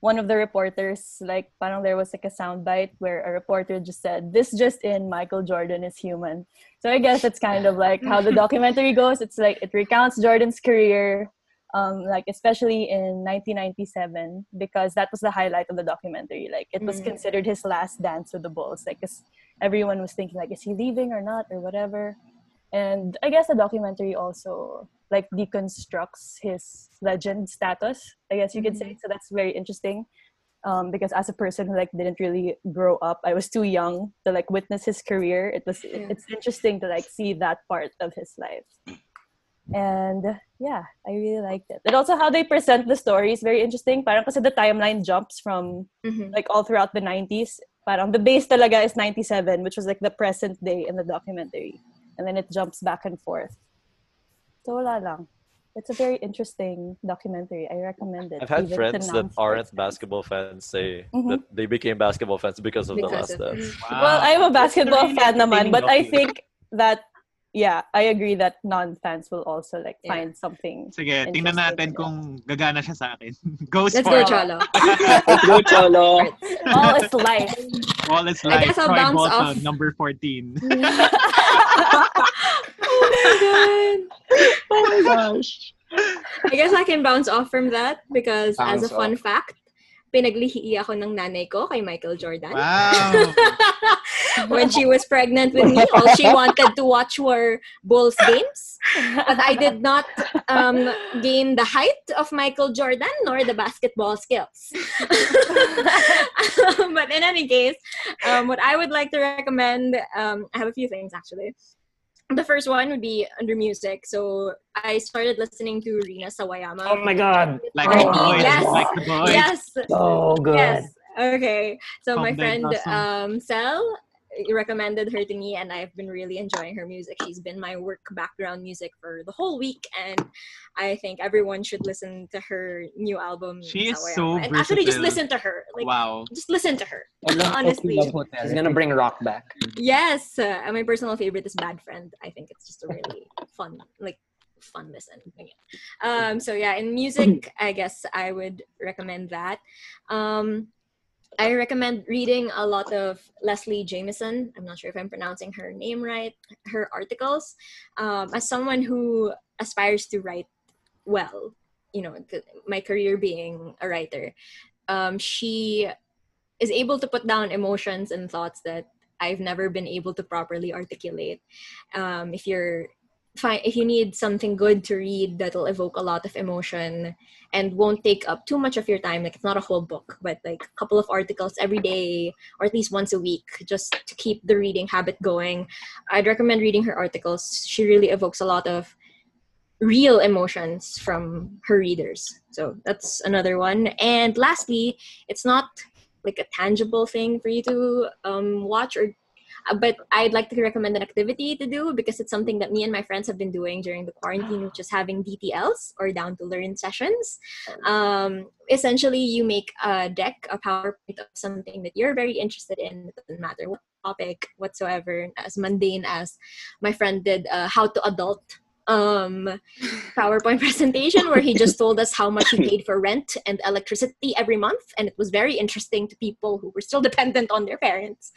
F: one of the reporters, like, parang there was like a soundbite where a reporter just said, "This just in, Michael Jordan is human." So I guess it's kind of like how the documentary goes. It's like it recounts Jordan's career, um, like especially in 1997 because that was the highlight of the documentary. Like it was
E: Mm.
F: considered his last dance with the Bulls. Like 'cause everyone was thinking like, is he leaving or not or whatever. And I guess the documentary also like deconstructs his legend status. I guess you could say. So that's very interesting. Um, because as a person who like didn't really grow up, I was too young to like witness his career. It was it's interesting to like see that part of his life. And yeah, I really liked it. And also how they present the story is very interesting. Parang kasi the timeline jumps from
E: Mhm.
F: like all throughout the 90s. Parang the base talaga is 97, which was like the present day in the documentary. And then it jumps back and forth. So wala lang. It's a very interesting documentary. I recommend it.
D: I've had
F: even to
D: friends that
F: non-sports
D: aren't
F: fans.
D: basketball fans say
F: Mhm.
D: that they became basketball fans because of The
E: Because
D: Last
E: of-
D: Dance.
F: Well, I'm a basketball fan naman, but I think that yeah, I agree that non-fans will also like
E: Yeah.
F: find something.
A: Sige, tingnan
F: interesting
A: natin
F: in it.
A: kung gagana siya sa akin. Go
E: Let's
A: for
E: go,
A: it.
E: Cholo.
J: Let's go, Cholo.
F: All is life.
A: All is life.
E: I
A: life.
E: guess I'll
A: Troy
E: bounce
A: Bolton,
E: off.
A: number 14.
E: oh my god.
J: Oh my gosh.
E: I guess I can bounce off from that because as a
J: Bounce
E: fun fact, pinaglihi ako ng nanay ko kay Michael Jordan.
A: Wow.
E: when she was pregnant with me, all she wanted to watch were Bulls games. But I did not um, gain the height of Michael Jordan nor the basketball skills. but in any case, um, what I would like to recommend, um, I have a few things actually. The first one would be under music. So I started listening to Rina Sawayama.
B: Oh my god.
A: Like
E: Oh,
A: the boys.
E: yes.
A: Like the boys.
E: Yes.
B: So good.
E: Yes. Okay. So my friend
A: Blossom.
E: um Sel recommended her to me and I've been really enjoying her music. She's been my work background music for the whole week and I think everyone should listen to her new album.
A: She is
E: Sawayama.
A: so
E: and actually just listen to her. Like
A: Wow.
E: just listen to her. Honestly.
B: She's gonna bring rock back.
E: Yes. Uh, and my personal favorite is Bad Friend. I think it's just a really fun like fun listen. Um so yeah, in music I guess I would recommend that. Um I recommend reading a lot of Leslie Jamison. I'm not sure if I'm pronouncing her name right. Her articles. Um, as someone who aspires to write well, you know, th- my career being a writer, um, she is able to put down emotions and thoughts that I've never been able to properly articulate. Um, if you're fine, if you need something good to read that'll evoke a lot of emotion and won't take up too much of your time, like it's not a whole book, but like a couple of articles every day or at least once a week, just to keep the reading habit going, I'd recommend reading her articles. She really evokes a lot of real emotions from her readers. So that's another one. And lastly, it's not like a tangible thing for you to um, watch or but I'd like to recommend an activity to do because it's something that me and my friends have been doing during the quarantine, which is having DTLs or down to learn sessions. Um, essentially, you make a deck, a PowerPoint of something that you're very interested in. Doesn't matter what topic whatsoever, as mundane as my friend did, uh, how to adult um PowerPoint presentation where he just told us how much he paid for rent and electricity every month, and it was very interesting to people who were still dependent on their parents.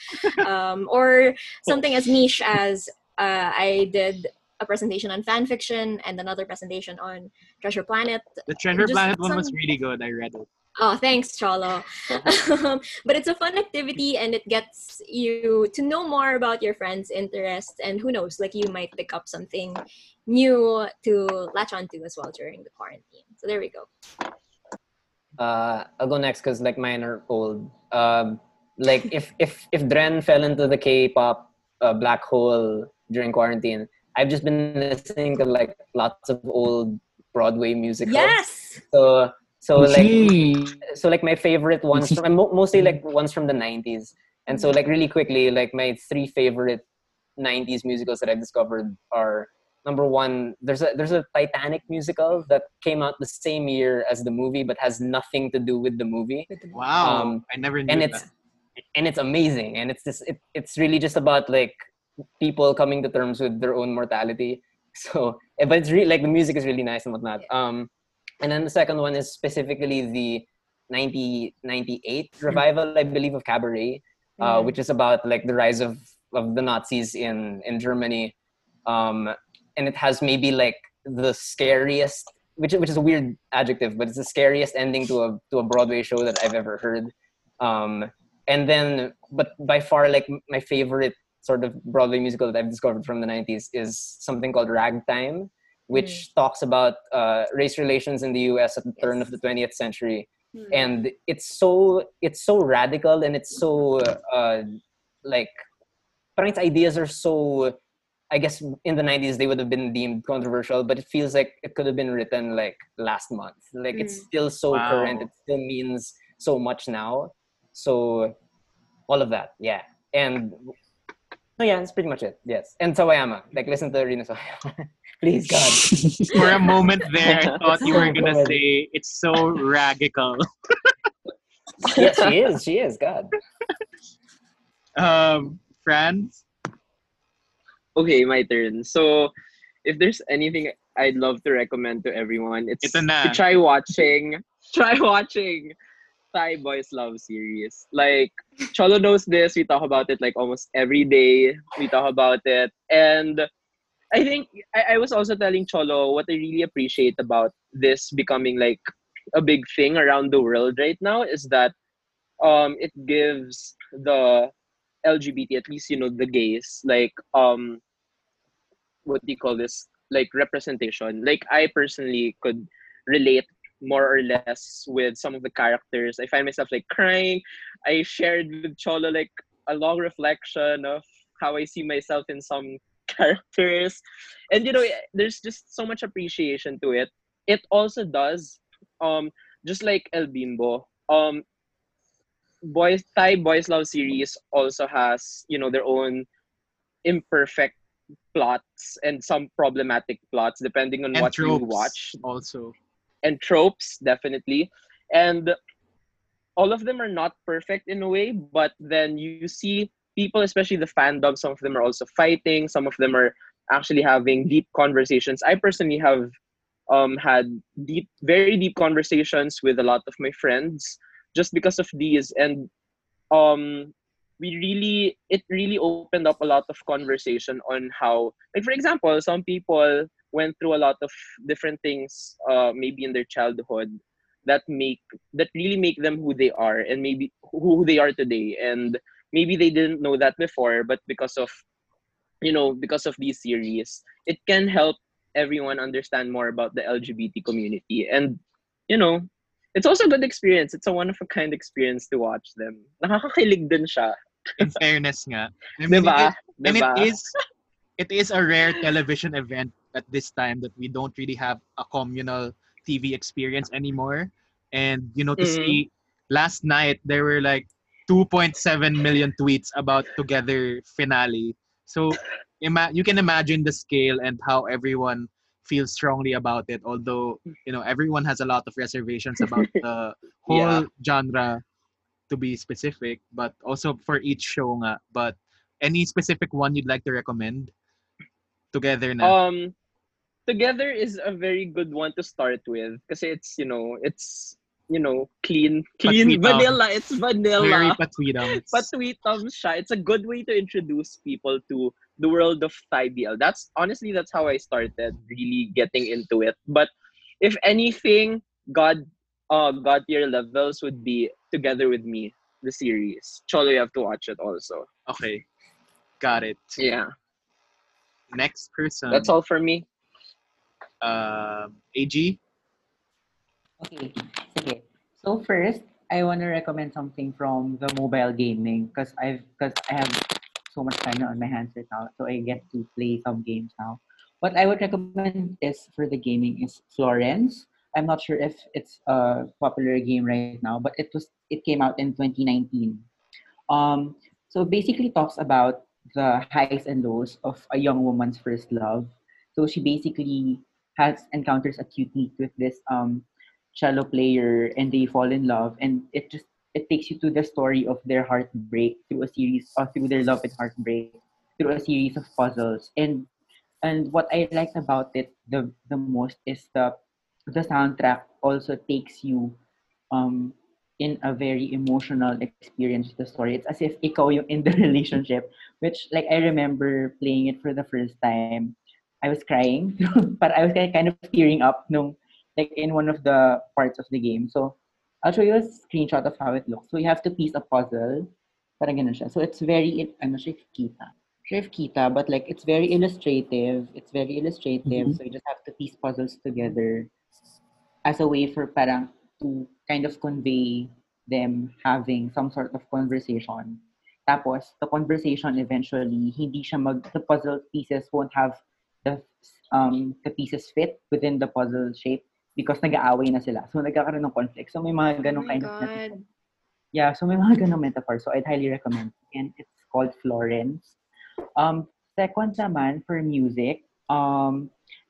E: Um, or something as niche as uh, I did a presentation on fan fiction and another presentation on Treasure Planet.
A: The Treasure Planet one was really good. I read it.
E: Oh, thanks, Cholo. Um, but it's a fun activity and it gets you to know more about your friends' interests. And who knows, like you might pick up something new to latch onto as well during the quarantine. So there we go.
B: Uh, I'll go next because like mine are old. Um, like if if if Dren fell into the K-pop uh, black hole during quarantine, I've just been listening to like lots of old Broadway musicals.
E: Yes.
B: So so like so like my favorite ones from mostly like ones from the 90s. And so like really quickly like my three favorite 90s musicals that I've discovered are number one there's a there's a Titanic musical that came out the same year as the movie but has nothing to do with the movie.
A: Wow, I never knew
B: Um, and it's
A: that.
B: and it's amazing and it's just it, it's really just about like people coming to terms with their own mortality so eh, but it's really like the music is really nice and whatnot um and then the second one is specifically the 1998 revival i believe of cabaret uh,
N: Mhm.
B: which is about like the rise of of the nazis in in germany. Um and it has maybe like the scariest which which is a weird adjective but it's the scariest ending to a to a broadway show that i've ever heard. Um and then but by far like my favorite sort of broadway musical that i've discovered from the 90s is something called ragtime which talks about uh, race relations in the us at the turn of the 20th century and it's so it's so radical and it's so uh, like parang its ideas are so I guess in the 90s they would have been deemed controversial, but it feels like it could have been written like last month. Like it's
N: Mm.
B: still so
N: Wow.
B: current. It still means so much now. So all of that, yeah. And no, yeah, that's pretty much it. Yes. And Sawayama. Like listen to Rina Sawayama. Please God.
A: For a moment there, I thought you were gonna say it's so radical.
B: yes, she is. She is. God.
A: Um, Franz.
J: Okay, my turn. So, if there's anything I'd love to recommend to everyone, it's
A: Ito na.
J: to try watching, try watching Thai Boys Love series. Like, Cholo knows this. We talk about it like almost every day. We talk about it. And I think I, I was also telling Cholo what I really appreciate about this becoming like a big thing around the world right now is that um it gives the LGBT, at least you know the gays, like um, what do you call this? Like representation. Like I personally could relate more or less with some of the characters. I find myself like crying. I shared with Cholo like a long reflection of how I see myself in some characters, and you know, there's just so much appreciation to it. It also does, um, just like El Bimbo, um, boys Thai boys love series also has you know their own imperfect plots and some problematic plots depending on
A: And
J: what you watch
A: also.
J: And tropes definitely. And all of them are not perfect in a way but then you see people especially the fandom some of them are also fighting some of them are actually having deep conversations. I personally have um had deep very deep conversations with a lot of my friends just because of these. And um we really it really opened up a lot of conversation on how like for example some people went through a lot of different things uh maybe in their childhood that make that really make them who they are and maybe who they are today. And maybe they didn't know that before but because of you know because of these series it can help everyone understand more about the lgbt community. And you know it's also a good experience. It's a one of a kind experience to watch them. Nakakakilig din siya.
A: In fairness nga. I mean,
J: Diba?
A: it is, and it is it is a rare television event at this time that we don't really have a communal TV experience anymore. And you know, to
J: Mhm.
A: see last night there were like 2.7 million tweets about Together finale. So ima- you can imagine the scale and how everyone feels strongly about it. Although you know everyone has a lot of reservations about the whole
J: Yeah.
A: genre to be specific, but also for each show nga. But any specific one you'd like to recommend? Together now.
J: Um, Together is a very good one to start with because it's you know it's you know clean clean vanilla. It's vanilla.
A: Very patwidam.
J: Patwitams siya. It's a good way to introduce people to the world of Thai BL. That's honestly that's how I started really getting into it. But if anything, God uh God tier levels would be together with me, the series. Cholo, you have to watch it also.
A: Okay. Got it.
J: Yeah.
A: Next person.
J: That's all for me.
A: Um, AG.
G: Okay, sige. So first, I want to recommend something from the mobile gaming because I've because I have so much time on my hands right now, so I get to play some games now. What I would recommend is for the gaming is Florence. I'm not sure if it's a popular game right now, but it was it came out in 2019. Um, so basically talks about the highs and lows of a young woman's first love. So she basically has encounters a cute meet with this um cello player and they fall in love and it just it takes you to the story of their heartbreak through a series or through their love and heartbreak through a series of puzzles and and what I liked about it the the most is the the soundtrack also takes you um in a very emotional experience with the story. It's as if ikaw yung in the relationship, which like I remember playing it for the first time. I was crying, but I was kind of tearing up nung like in one of the parts of the game. So I'll show you a screenshot of how it looks. So you have to piece a puzzle. Parang ganun siya. So it's very, I'm sure if kita. If kita, but like it's very illustrative. It's very illustrative.
A: Mhm.
G: So you just have to piece puzzles together as a way for parang to kind of convey them having some sort of conversation. Tapos, the conversation eventually, hindi siya mag, the puzzle pieces won't have the, um, the pieces fit within the puzzle shape because nag-aaway na sila. So, nagkakaroon ng conflict. So, may mga
E: Oh
G: ganong
E: my
G: kind of metaphor.
E: god.
G: Yeah, so may mga ganong metaphor. So, I'd highly recommend. And it's called Florence. Um, second naman, for music, um,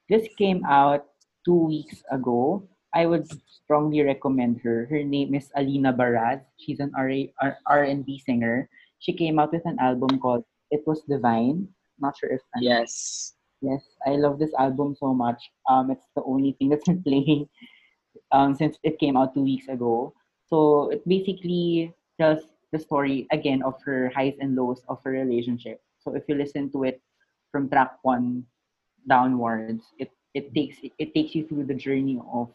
G: this came out two weeks ago. I would strongly recommend her. Her name is Alina Baraz. She's an R- R- R&B singer. She came out with an album called It Was Divine. Not sure if
J: Yes.
G: Yes, I love this album so much. Um, it's the only thing that's been playing um, since it came out two weeks ago. So it basically tells the story again of her highs and lows of her relationship. So if you listen to it from track one downwards, it it takes it takes you through the journey of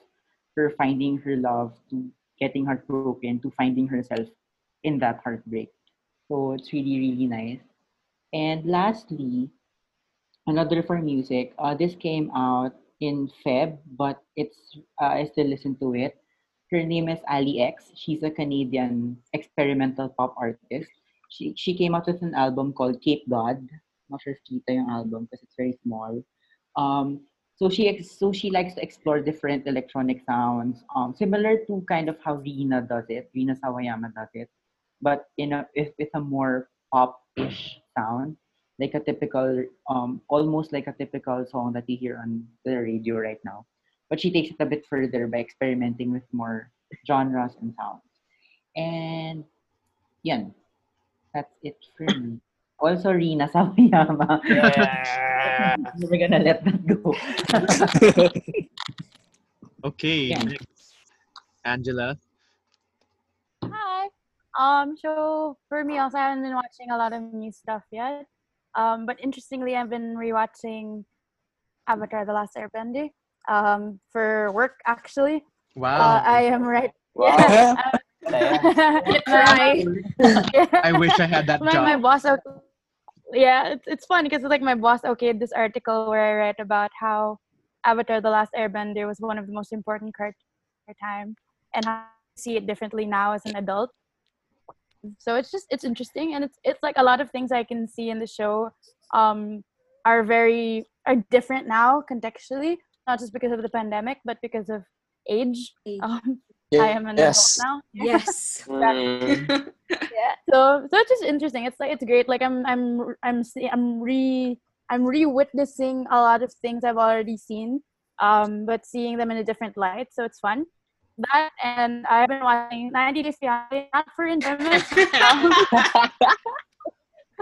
G: her finding her love to getting heartbroken to finding herself in that heartbreak. So it's really really nice. And lastly, another for music. Uh, this came out in Feb, but it's uh, I still listen to it. Her name is Allie X. She's a Canadian experimental pop artist. She she came out with an album called Cape God. I'm Not sure if kita yung album because it's very small. Um, so she so she likes to explore different electronic sounds, um, similar to kind of how Rina does it. Rina Sawayama does it, but in a with, with a more pop-ish sound like a typical um almost like a typical song that you hear on the radio right now but she takes it a bit further by experimenting with more genres and sounds and yan that's it for me also Rina Sawayama
L: Yeah.
G: we're gonna let that go
A: Okay.
G: Yeah.
A: Next. Angela.
M: Hi. Um, so for me also I haven't been watching a lot of new stuff yet. Um, but interestingly I've been rewatching Avatar The Last Airbender. Um, for work actually.
A: Wow.
M: Uh, I am right.
A: Wow.
M: Yeah.
E: You cry.
A: I wish I had that
M: my,
A: job.
M: my boss okay, yeah it's, it's fun because it's like my boss okayed this article where i read about how avatar the last airbender was one of the most important cartoons of our time and how I see it differently now as an adult so it's just it's interesting and it's it's like a lot of things i can see in the show um are very are different now contextually not just because of the pandemic but because of age, Um, i am an
J: Yes.
M: adult now
E: Yes.
J: Mm.
M: yeah so so it's just interesting it's like it's great like i'm i'm i'm see, i'm re i'm re-witnessing a lot of things i've already seen um but seeing them in a different light so it's fun that and i've been watching 90 Day Fiancé, not for enjoyment.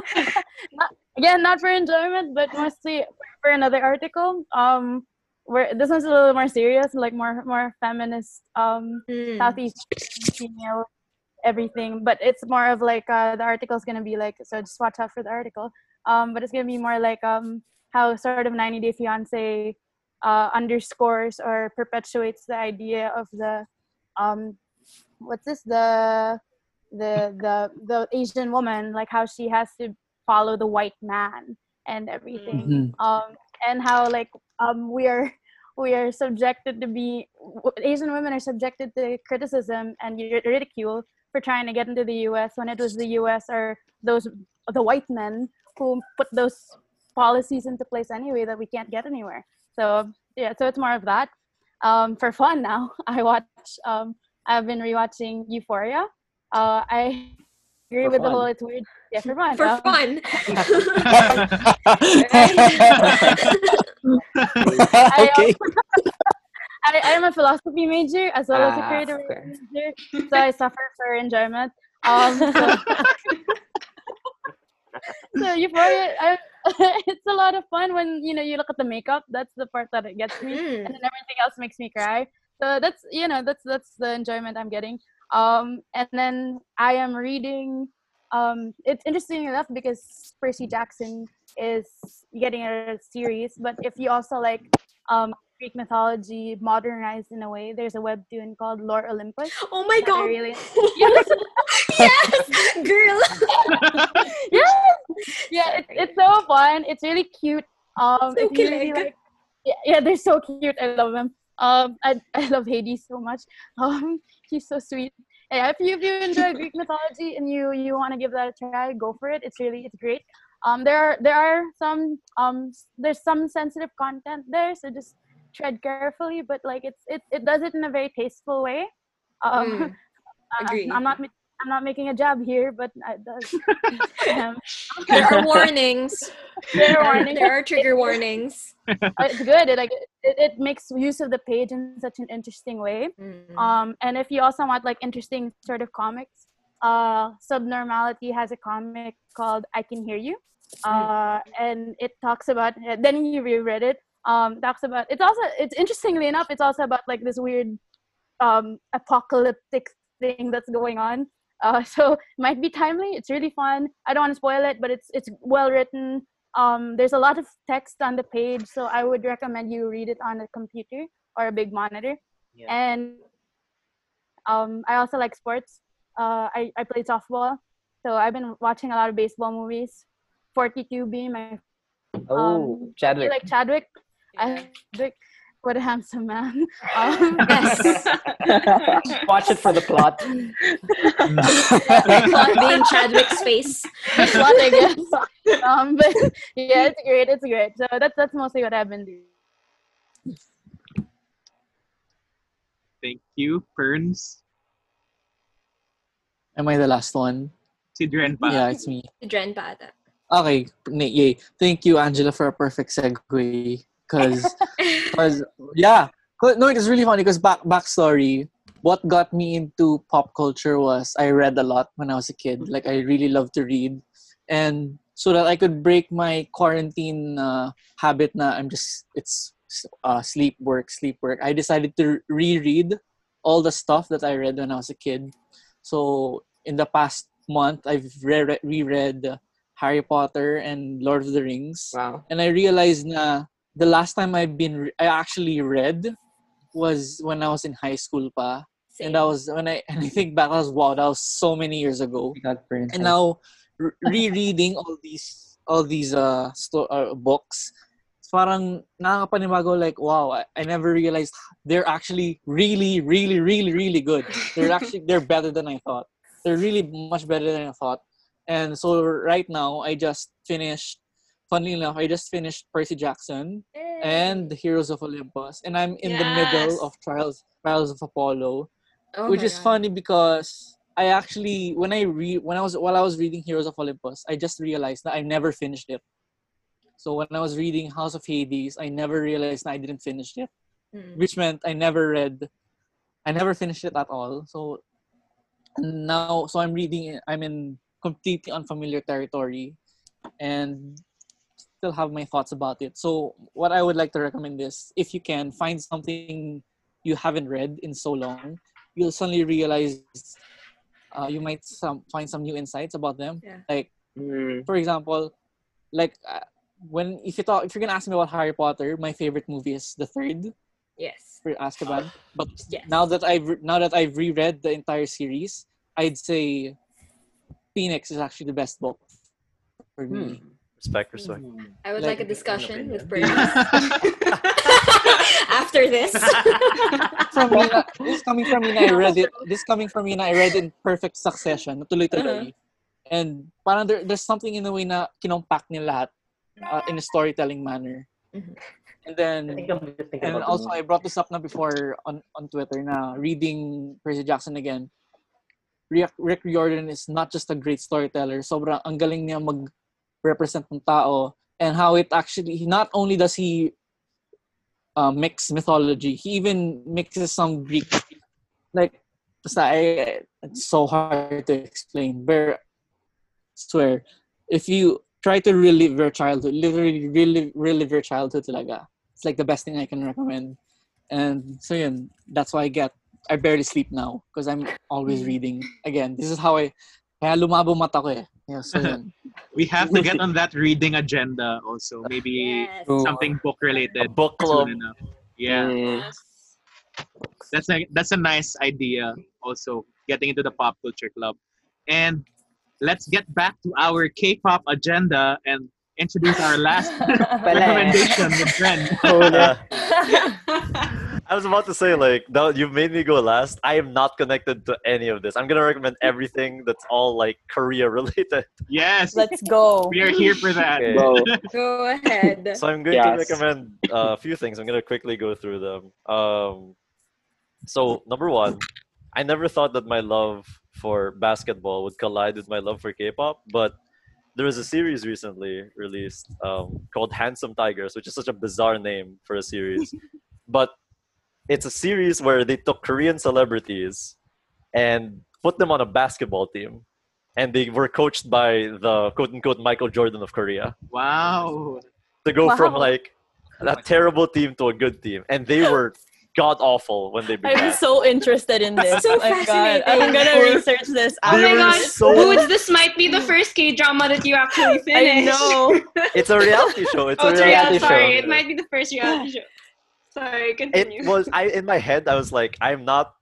M: Not, again not for enjoyment but mostly for another article. Um where this one's a little more serious like more more feminist um
E: Hmm.
M: southeast female everything but it's more of like uh, the article's gonna be like so just watch out for the article. Um, but it's gonna be more like um how sort of 90 Day Fiance uh, underscores or perpetuates the idea of the um what's this the the the the Asian woman like how she has to follow the white man and everything
N: Mhm.
M: um and how like um we are we are subjected to be Asian women are subjected to criticism and ridicule for trying to get into the U.S. when it was the U.S. or those the white men who put those policies into place anyway that we can't get anywhere. So yeah, so it's more of that. Um, for fun now, I watch. Um, I've been rewatching Euphoria. Uh, I agree
E: For
M: with the whole. It's weird. Yeah, for fun.
E: For
M: Um,
E: fun.
M: I, um, I, I am a philosophy major as well as a
B: Ah,
M: creative
B: okay.
M: major, so I suffer for enjoyment. Um, so, so Euphoria, I, it's a lot of fun when you know you look at the makeup. That's the part that it gets me, and then everything else makes me cry. So that's you know that's that's the enjoyment I'm getting. Um, and then I am reading. Um, it's interesting enough because Percy Jackson is getting a series, but if you also like um, Greek mythology modernized in a way, there's a webtoon called Lore Olympus.
E: Oh my god!
M: Really,
E: yes, yes, girl.
M: yes, yeah, it's, it's so fun. It's really cute. Um,
E: So
M: you really like, yeah, yeah, they're so cute. I love them. Um, I, I love Hades so much. Um, he's so sweet. Yeah, if you if you enjoy Greek mythology and you you want to give that a try, go for it. It's really it's great. Um, there are there are some um there's some sensitive content there, so just tread carefully. But like it's it it does it in a very tasteful way. Um,
E: Mm,
M: uh,
E: agree.
M: I'm not I'm not making a jab here, but it does. um,
E: There are warnings.
M: There are warnings.
E: There are trigger warnings.
M: uh, it's good. It like it, it makes use of the page in such an interesting way.
E: Mm.
M: Um, and if you also want like interesting sort of comics, uh, Subnormality has a comic called I Can Hear You, uh, and it talks about. Then you reread it. Um, talks about. It's also. It's interestingly enough. It's also about like this weird, um, apocalyptic thing that's going on. Uh, so might be timely. It's really fun. I don't want to spoil it, but it's it's well written. Um, there's a lot of text on the page, so I would recommend you read it on a computer or a big monitor. And um, I also like sports. Uh, I I play softball, so I've been watching a lot of baseball movies. Forty two being my
B: Oh,
M: um,
B: Chadwick.
M: You like Chadwick? I Chadwick. What a handsome man. Um,
B: Watch it for the plot.
E: Plot being Chadwick's face.
M: That's what I guess. Um, but yeah, it's great. It's great. So that's that's mostly what I've been doing.
A: Thank you, Ferns.
N: Am I the last one?
A: Si Dren pa.
N: Yeah, it's me.
E: Dren pa ata.
N: Okay, n- yay. Thank you, Angela, for a perfect segue. Because, yeah No, it is really funny because back backstory, what got me into pop culture was I read a lot when I was a kid. Like, I really loved to read. And so that I could break my quarantine uh, habit na I'm just, it's uh, sleep, work, sleep, work. I decided to reread all the stuff that I read when I was a kid. So in the past month, I've re- reread Harry Potter and Lord of the Rings.
B: Wow.
N: And I realized na the last time I've been re- I actually read was when I was in high school pa. And I was when I and I think back I was wow, that was so many years ago. And now re- rereading all these all these uh, sto- uh books it's parang nakakapanibago like wow I, I never realized they're actually really really really really good. They're actually they're better than i thought. They're really much better than i thought. And so right now i just finished funnily enough i just finished percy jackson and the heroes of olympus and i'm in the middle of trials trials of apollo
E: Oh
N: which is
E: God.
N: funny because I actually when I read when I was while I was reading Heroes of Olympus, I just realized that I never finished it. So when I was reading House of Hades, I never realized that I didn't finish it,
E: Mm.
N: which meant I never read, I never finished it at all. So now, so I'm reading. I'm in completely unfamiliar territory, and still have my thoughts about it. So what I would like to recommend is if you can find something you haven't read in so long, you'll suddenly realize uh, you might some, find some new insights about them.
E: Yeah.
N: Like, for example, like uh, when if you talk if you're gonna ask me about Harry Potter, my favorite movie is the third
E: Yes.
N: for Azkaban. But
E: Yes.
N: now that I've now that I've reread the entire series, I'd say Phoenix is actually the best book for me.
D: Respect, respect.
E: I would
N: Like,
E: like, a discussion with
N: opinion.
E: After this.
N: from me, na, this coming from me na I read it. This coming from me I read in perfect succession, tuloy-tuloy. Uh-huh. And parang there, there's something in the way na kinompact niya lahat uh, in a storytelling manner. Mm-hmm. And then, and also I brought this up na before on, on Twitter na reading Percy Jackson again. Rick, Rick Riordan is not just a great storyteller. Sobrang ang galing niya mag-represent ng tao and how it actually, not only does he uh, mix mythology, he even mixes some Greek. Like, basta, I, it's so hard to explain. But swear, if you try to relive your childhood, literally relive, relive your childhood talaga. It's like the best thing I can recommend. And so yun, that's why I get, I barely sleep now because I'm always reading. Again, this is how I, kaya lumabo mata ko eh. Yeah, so yun.
A: we have to get on that reading agenda also. Maybe
N: Yes.
A: something book related.
D: book club.
A: soon enough. Yeah. That's a that's a nice idea also getting into the pop culture club. And let's get back to our K-pop agenda and introduce our last recommendation with Ren.
D: I was about to say, like, now you've made me go last. I am not connected to any of this. I'm gonna recommend everything that's all like Korea related.
A: Yes.
F: Let's go.
A: We are here for that.
D: Okay.
E: Go ahead.
D: So I'm going
J: Yes.
D: to recommend uh, a few things. I'm going to quickly go through them. Um, so number one, I never thought that my love for basketball would collide with my love for K-pop, but there was a series recently released um, called Handsome Tigers, which is such a bizarre name for a series, but it's a series where they took Korean celebrities and put them on a basketball team, and they were coached by the quote unquote Michael Jordan of Korea
A: Wow.
D: to go from like a terrible team to a good team, and they were god awful when they began.
F: I'm so interested in this.
E: So
F: oh my god. I'm gonna research this.
K: Oh
D: They
K: my
D: were
K: gosh,
D: so-
K: Boots, this might be the first K drama that you actually
F: I
K: finished.
F: know.
D: It's a reality show. It's
K: oh,
D: a
K: it's
D: reality
K: real. Sorry,
D: show.
K: it might be the first reality show. Sorry, continue.
D: It was I in my head. I was like, I'm not.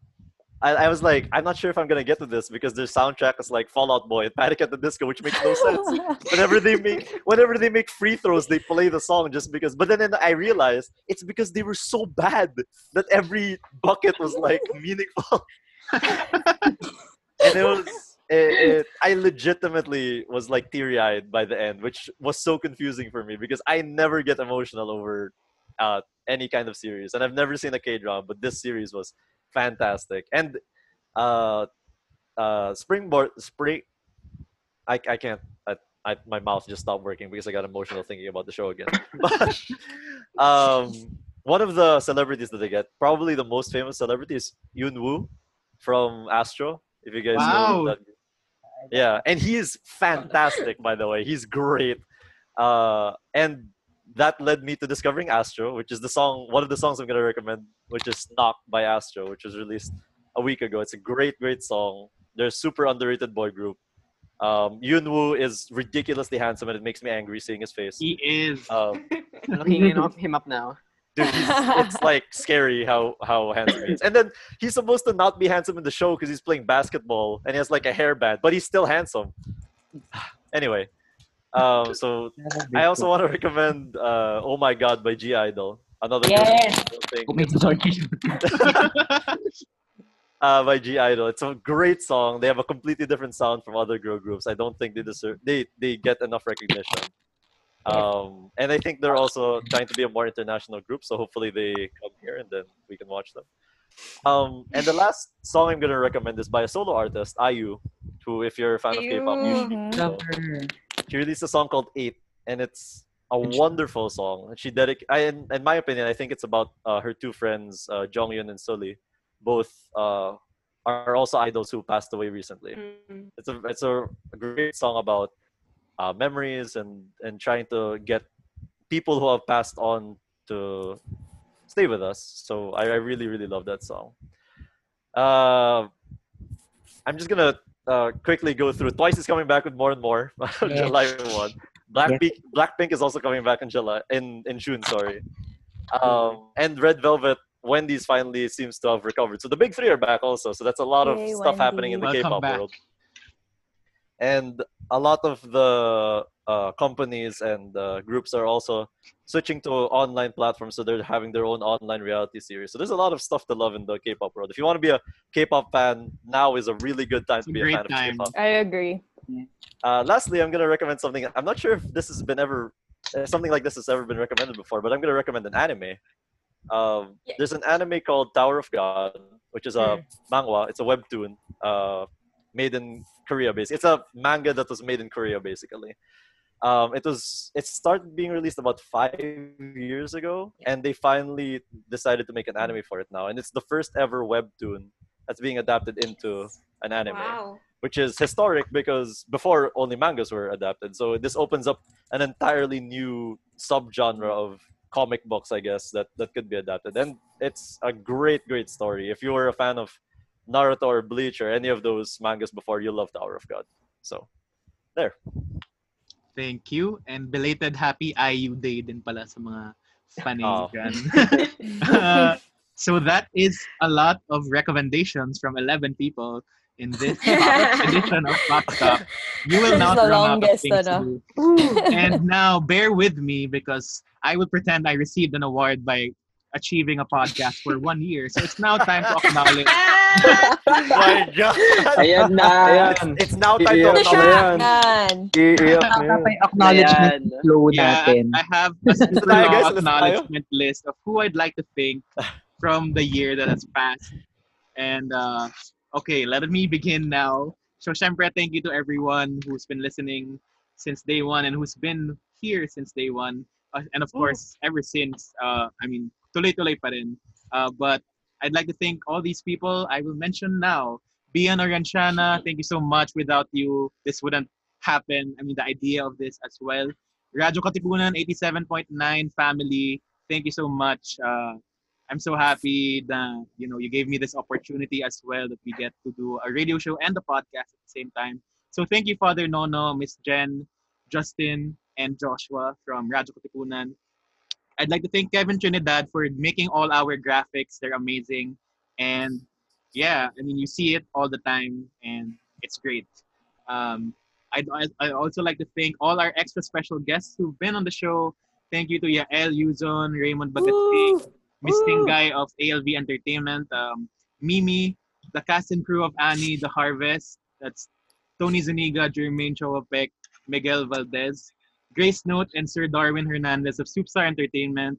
D: I, I was like, I'm not sure if I'm gonna get to this because their soundtrack is like Fall Out Boy and Panic at the Disco, which makes no sense. whenever they make whenever they make free throws, they play the song just because. But then, then I realized it's because they were so bad that every bucket was like meaningful. and it was it, it, I legitimately was like teary eyed by the end, which was so confusing for me because I never get emotional over uh, any kind of series, and I've never seen a K drama, but this series was fantastic. And uh, uh, Springboard Spring, I I can't. I, I, my mouth just stopped working because I got emotional thinking about the show again. but um, one of the celebrities that they get, probably the most famous celebrity, is Eunwoo from Astro. If you guys know
A: Wow.
D: that. Yeah, and he is fantastic, by the way. He's great. Uh, and that led me to discovering Astro, which is the song, one of the songs I'm going to recommend, which is Knock by Astro, which was released a week ago. It's a great, great song. They're a super underrated boy group. Um, Eunwoo is ridiculously handsome, and it makes me angry seeing his face.
A: He is.
D: Um,
J: Looking him up, him up now.
D: dude, he's, it's like scary how how handsome he is. And then he's supposed to not be handsome in the show because he's playing basketball and he has like a hairband, but he's still handsome. anyway, um, so I also want to recommend uh, "Oh My God" by (G)I-DLE. Another good
G: Yes!
D: thing.
G: My
D: uh, by (G)I-DLE. It's a great song. They have a completely different sound from other girl groups. I don't think they deserve they they get enough recognition. Um, and I think they're also trying to be a more international group. So hopefully they come here and then we can watch them. Um, and the last song I'm gonna recommend is by a solo artist, IU, who if you're a fan of K-pop, you should know. She released a song called Eight, and it's a wonderful song. And She dedic- I, in, in my opinion, I think it's about uh, her two friends, uh, Jonghyun and Sulli. Both uh, are also idols who passed away recently.
K: Mm.
D: It's a it's a, a great song about uh, memories and and trying to get people who have passed on to stay with us. So I, I really really love that song. Uh, I'm just gonna uh, quickly go through. Twice is coming back with more and more.
G: Yeah.
D: July one. Blackpink Blackpink is also coming back in July in in June. Sorry, um, and Red Velvet. Wendy's finally seems to have recovered. So the big three are back also. So that's a lot of
F: Yay,
D: stuff happening in the
A: Welcome
D: K-pop
A: back.
D: world. And a lot of the uh, companies and uh, groups are also switching to online platforms. So they're having their own online reality series. So there's a lot of stuff to love in the K-pop world. If you want to be a K-pop fan, now is a really good time to be a
A: great
D: fan
A: time.
D: of K-pop.
F: I agree.
D: Uh, lastly, I'm gonna recommend something. I'm not sure if this has been ever uh, something like this has ever been recommended before, but I'm gonna recommend an anime. Um, There's an anime called Tower of God, which is a manga. It's a webtoon uh, made in Korea. Basically, it's a manga that was made in Korea. Basically, um, it was it started being released about five years ago, and they finally decided to make an anime for it now, and it's the first ever webtoon that's being adapted into an anime
K: Wow.
D: which is historic because before only mangas were adapted. So this opens up an entirely new subgenre of comic books, I guess, that, that could be adapted. And it's a great, great story. If you were a fan of Naruto or Bleach or any of those mangas before, you'll love Tower of God. So there.
A: Thank you. And belated happy IU Day din pala sa mga fanay
D: Oh.
A: dyan. Uh, so that is a lot of recommendations from 11 people in this edition of Pop Stop. You will
F: This
A: not
F: the
A: run out of things to do. and now bear with me because I will pretend I received an award by achieving a podcast for one year. So it's now time to acknowledge.
D: My God!
J: Ayan na.
D: It's, it's now time to
J: Iiyak
D: acknowledge.
J: na yan.
F: Yan.
J: Iiyak na
G: Tama
J: yan.
G: acknowledgement
J: Ayan.
G: flow natin.
A: I have a super
D: tayo,
A: long
D: guys? Tayo?
A: acknowledgement list of who I'd like to thank from the year that has passed. And uh, okay, let me begin now. So, syempre, thank you to everyone who's been listening since day one and who's been here since day one. Uh, and of course, ever since. Uh, I mean, tuloy-tuloy pa rin. Uh, but I'd like to thank all these people I will mention now. Bian Orianchana, thank you so much. Without you, this wouldn't happen. I mean, the idea of this as well. Radyo Katipunan 87.9 family, thank you so much. Uh, I'm so happy that you know you gave me this opportunity as well that we get to do a radio show and a podcast at the same time. So thank you, Father Nono, Miss Jen, Justin, and Joshua from Radyo Katipunan. I'd like to thank Kevin Trinidad for making all our graphics. They're amazing. And yeah, I mean, you see it all the time and it's great. Um, I'd, I'd also like to thank all our extra special guests who've been on the show. Thank you to Yael Yuzon, Raymond Bagatig, Miss Tingay of ALV Entertainment, um, Mimi, the cast and crew of Annie, The Harvest, that's Tony Zuniga, Jermaine Chowapek, Miguel Valdez, Grace Note, and Sir Darwin Hernandez of Superstar Entertainment,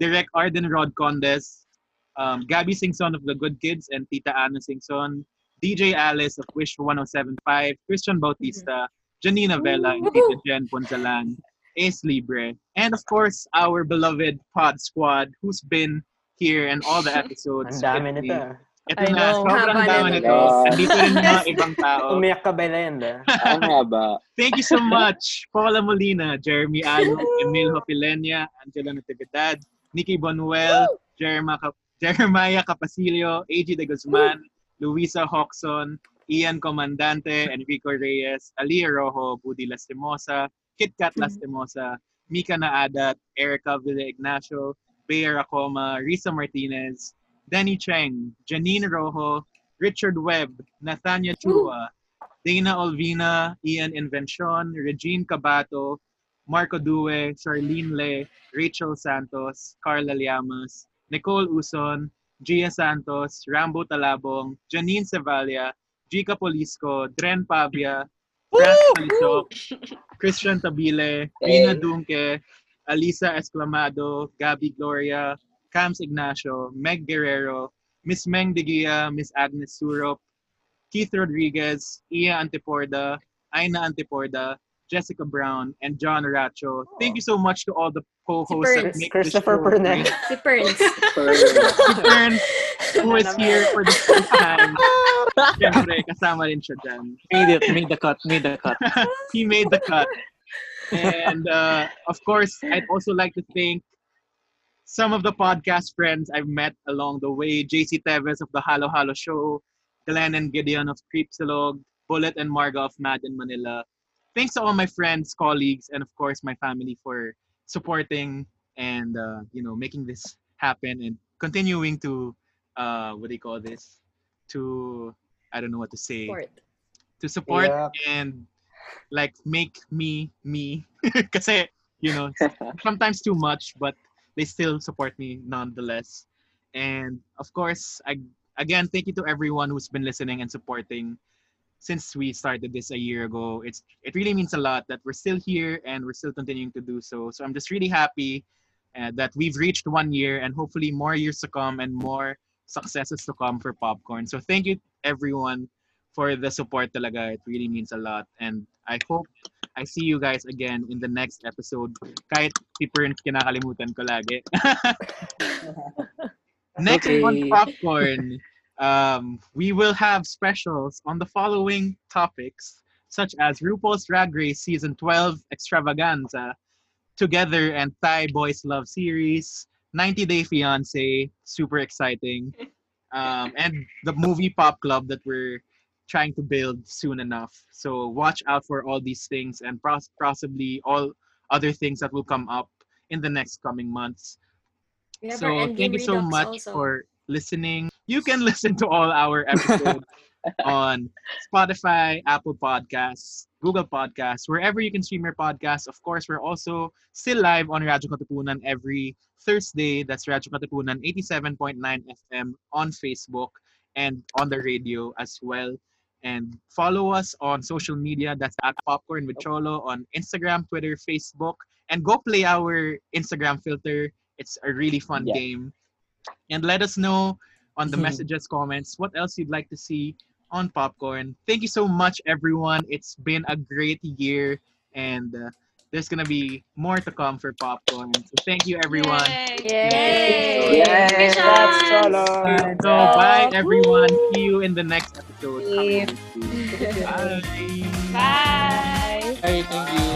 A: Direct Arden Rod Condes, um, Gabby Singson of The Good Kids, and Tita Ana Singson, DJ Alice of Wish 1075, Christian Bautista, Janina Vela, and Tita Jen Ponzalan, Ace Libre, and of course, our beloved Pod Squad who's been here in all the episodes.
B: Ang dami nito.
A: Ito
F: I
A: na,
F: know.
A: sobrang
E: Haba
A: dami
E: na
A: nito.
J: nito.
A: Andito rin mga ibang tao.
B: Umiyak ka ba Lenda?
J: Ang haba.
A: Thank you so much, Paula Molina, Jeremy Alo, Emil Hopilenia, Angela Natividad, Nikki Bonuel, Jeremiah, Cap- Jeremiah Capasilio, AG De Guzman, Luisa Hoxon, Ian Comandante, Enrico Reyes, Alia Rojo, Budi Lastimosa, Kit Kat Lastimosa, Mika Naadat, Erica Villa Ignacio, Bea Racoma, Risa Martinez, Danny Cheng, Janine Rojo, Richard Webb, Nathania Chua, Dana Olvina, Ian Invention, Regine Cabato, Marco Due, Charlene Le, Rachel Santos, Carla Llamas, Nicole Uson, Gia Santos, Rambo Talabong, Janine Cevalia, Gika Polisco, Dren Pavia, Franz Palisok, Christian Tabile, Rina Dunque, Alisa Esclamado, Gabby Gloria, Cams Ignacio, Meg Guerrero, Miss Meng Digia, Miss Agnes Surop, Keith Rodriguez, Ia Antiporda, Aina Antiporda, Jessica Brown, and John Racho. Thank you so much to all the co-hosts that
E: Burns.
A: make
B: Christopher
A: this show
B: Pernell.
A: great.
E: Si Perns.
A: Si Burns, who is here for the first time. Siyempre, kasama rin siya dyan.
N: Made it, made the cut, made the cut.
A: he made the cut. And uh, of course, I'd also like to thank some of the podcast friends I've met along the way. JC Teves of the Halo Halo Show, Glenn and Gideon of Creepsilog, Bullet and Marga of Mad in Manila. thanks to all my friends, colleagues, and of course my family for supporting and uh, you know making this happen and continuing to uh, what do you call this? To I don't know what to say.
E: Support.
A: To support
B: Yeah.
A: and like make me me. Kasi you know sometimes too much, but they still support me nonetheless. And of course, I again thank you to everyone who's been listening and supporting since we started this a year ago. It's it really means a lot that we're still here and we're still continuing to do so. So I'm just really happy uh, that we've reached one year and hopefully more years to come and more successes to come for popcorn. So thank you everyone for the support talaga. It really means a lot. And I hope I see you guys again in the next episode. Kahit si Pern kinakalimutan ko lagi. Next
N: Okay.
A: on Popcorn, um, we will have specials on the following topics, such as RuPaul's Drag Race Season 12 Extravaganza, Together and Thai Boys Love Series, 90 Day Fiance, super exciting, um, and the movie Pop Club that we're trying to build soon enough. So watch out for all these things and possibly all other things that will come up in the next coming months. So thank you so much
E: also.
A: for listening. You can listen to all our episodes on Spotify, Apple Podcasts, Google Podcasts, wherever you can stream your podcasts. Of course, we're also still live on Radyo Katipunan every Thursday. That's Radyo Katipunan 87.9 FM on Facebook and on the radio as well. And follow us on social media. That's at Popcorn with Cholo on Instagram, Twitter, Facebook. And go play our Instagram filter. It's a really fun
B: Yeah.
A: game. And let us know on the messages, comments, what else you'd like to see on Popcorn. Thank you so much, everyone. It's been a great year, and uh, there's gonna be more to come for popcorn. So thank you everyone.
E: Yay!
B: Yay. Yay. So
A: so bye everyone. Woo. See you in the next episode. Bye. Bye. Bye. Bye. Hey, thank you.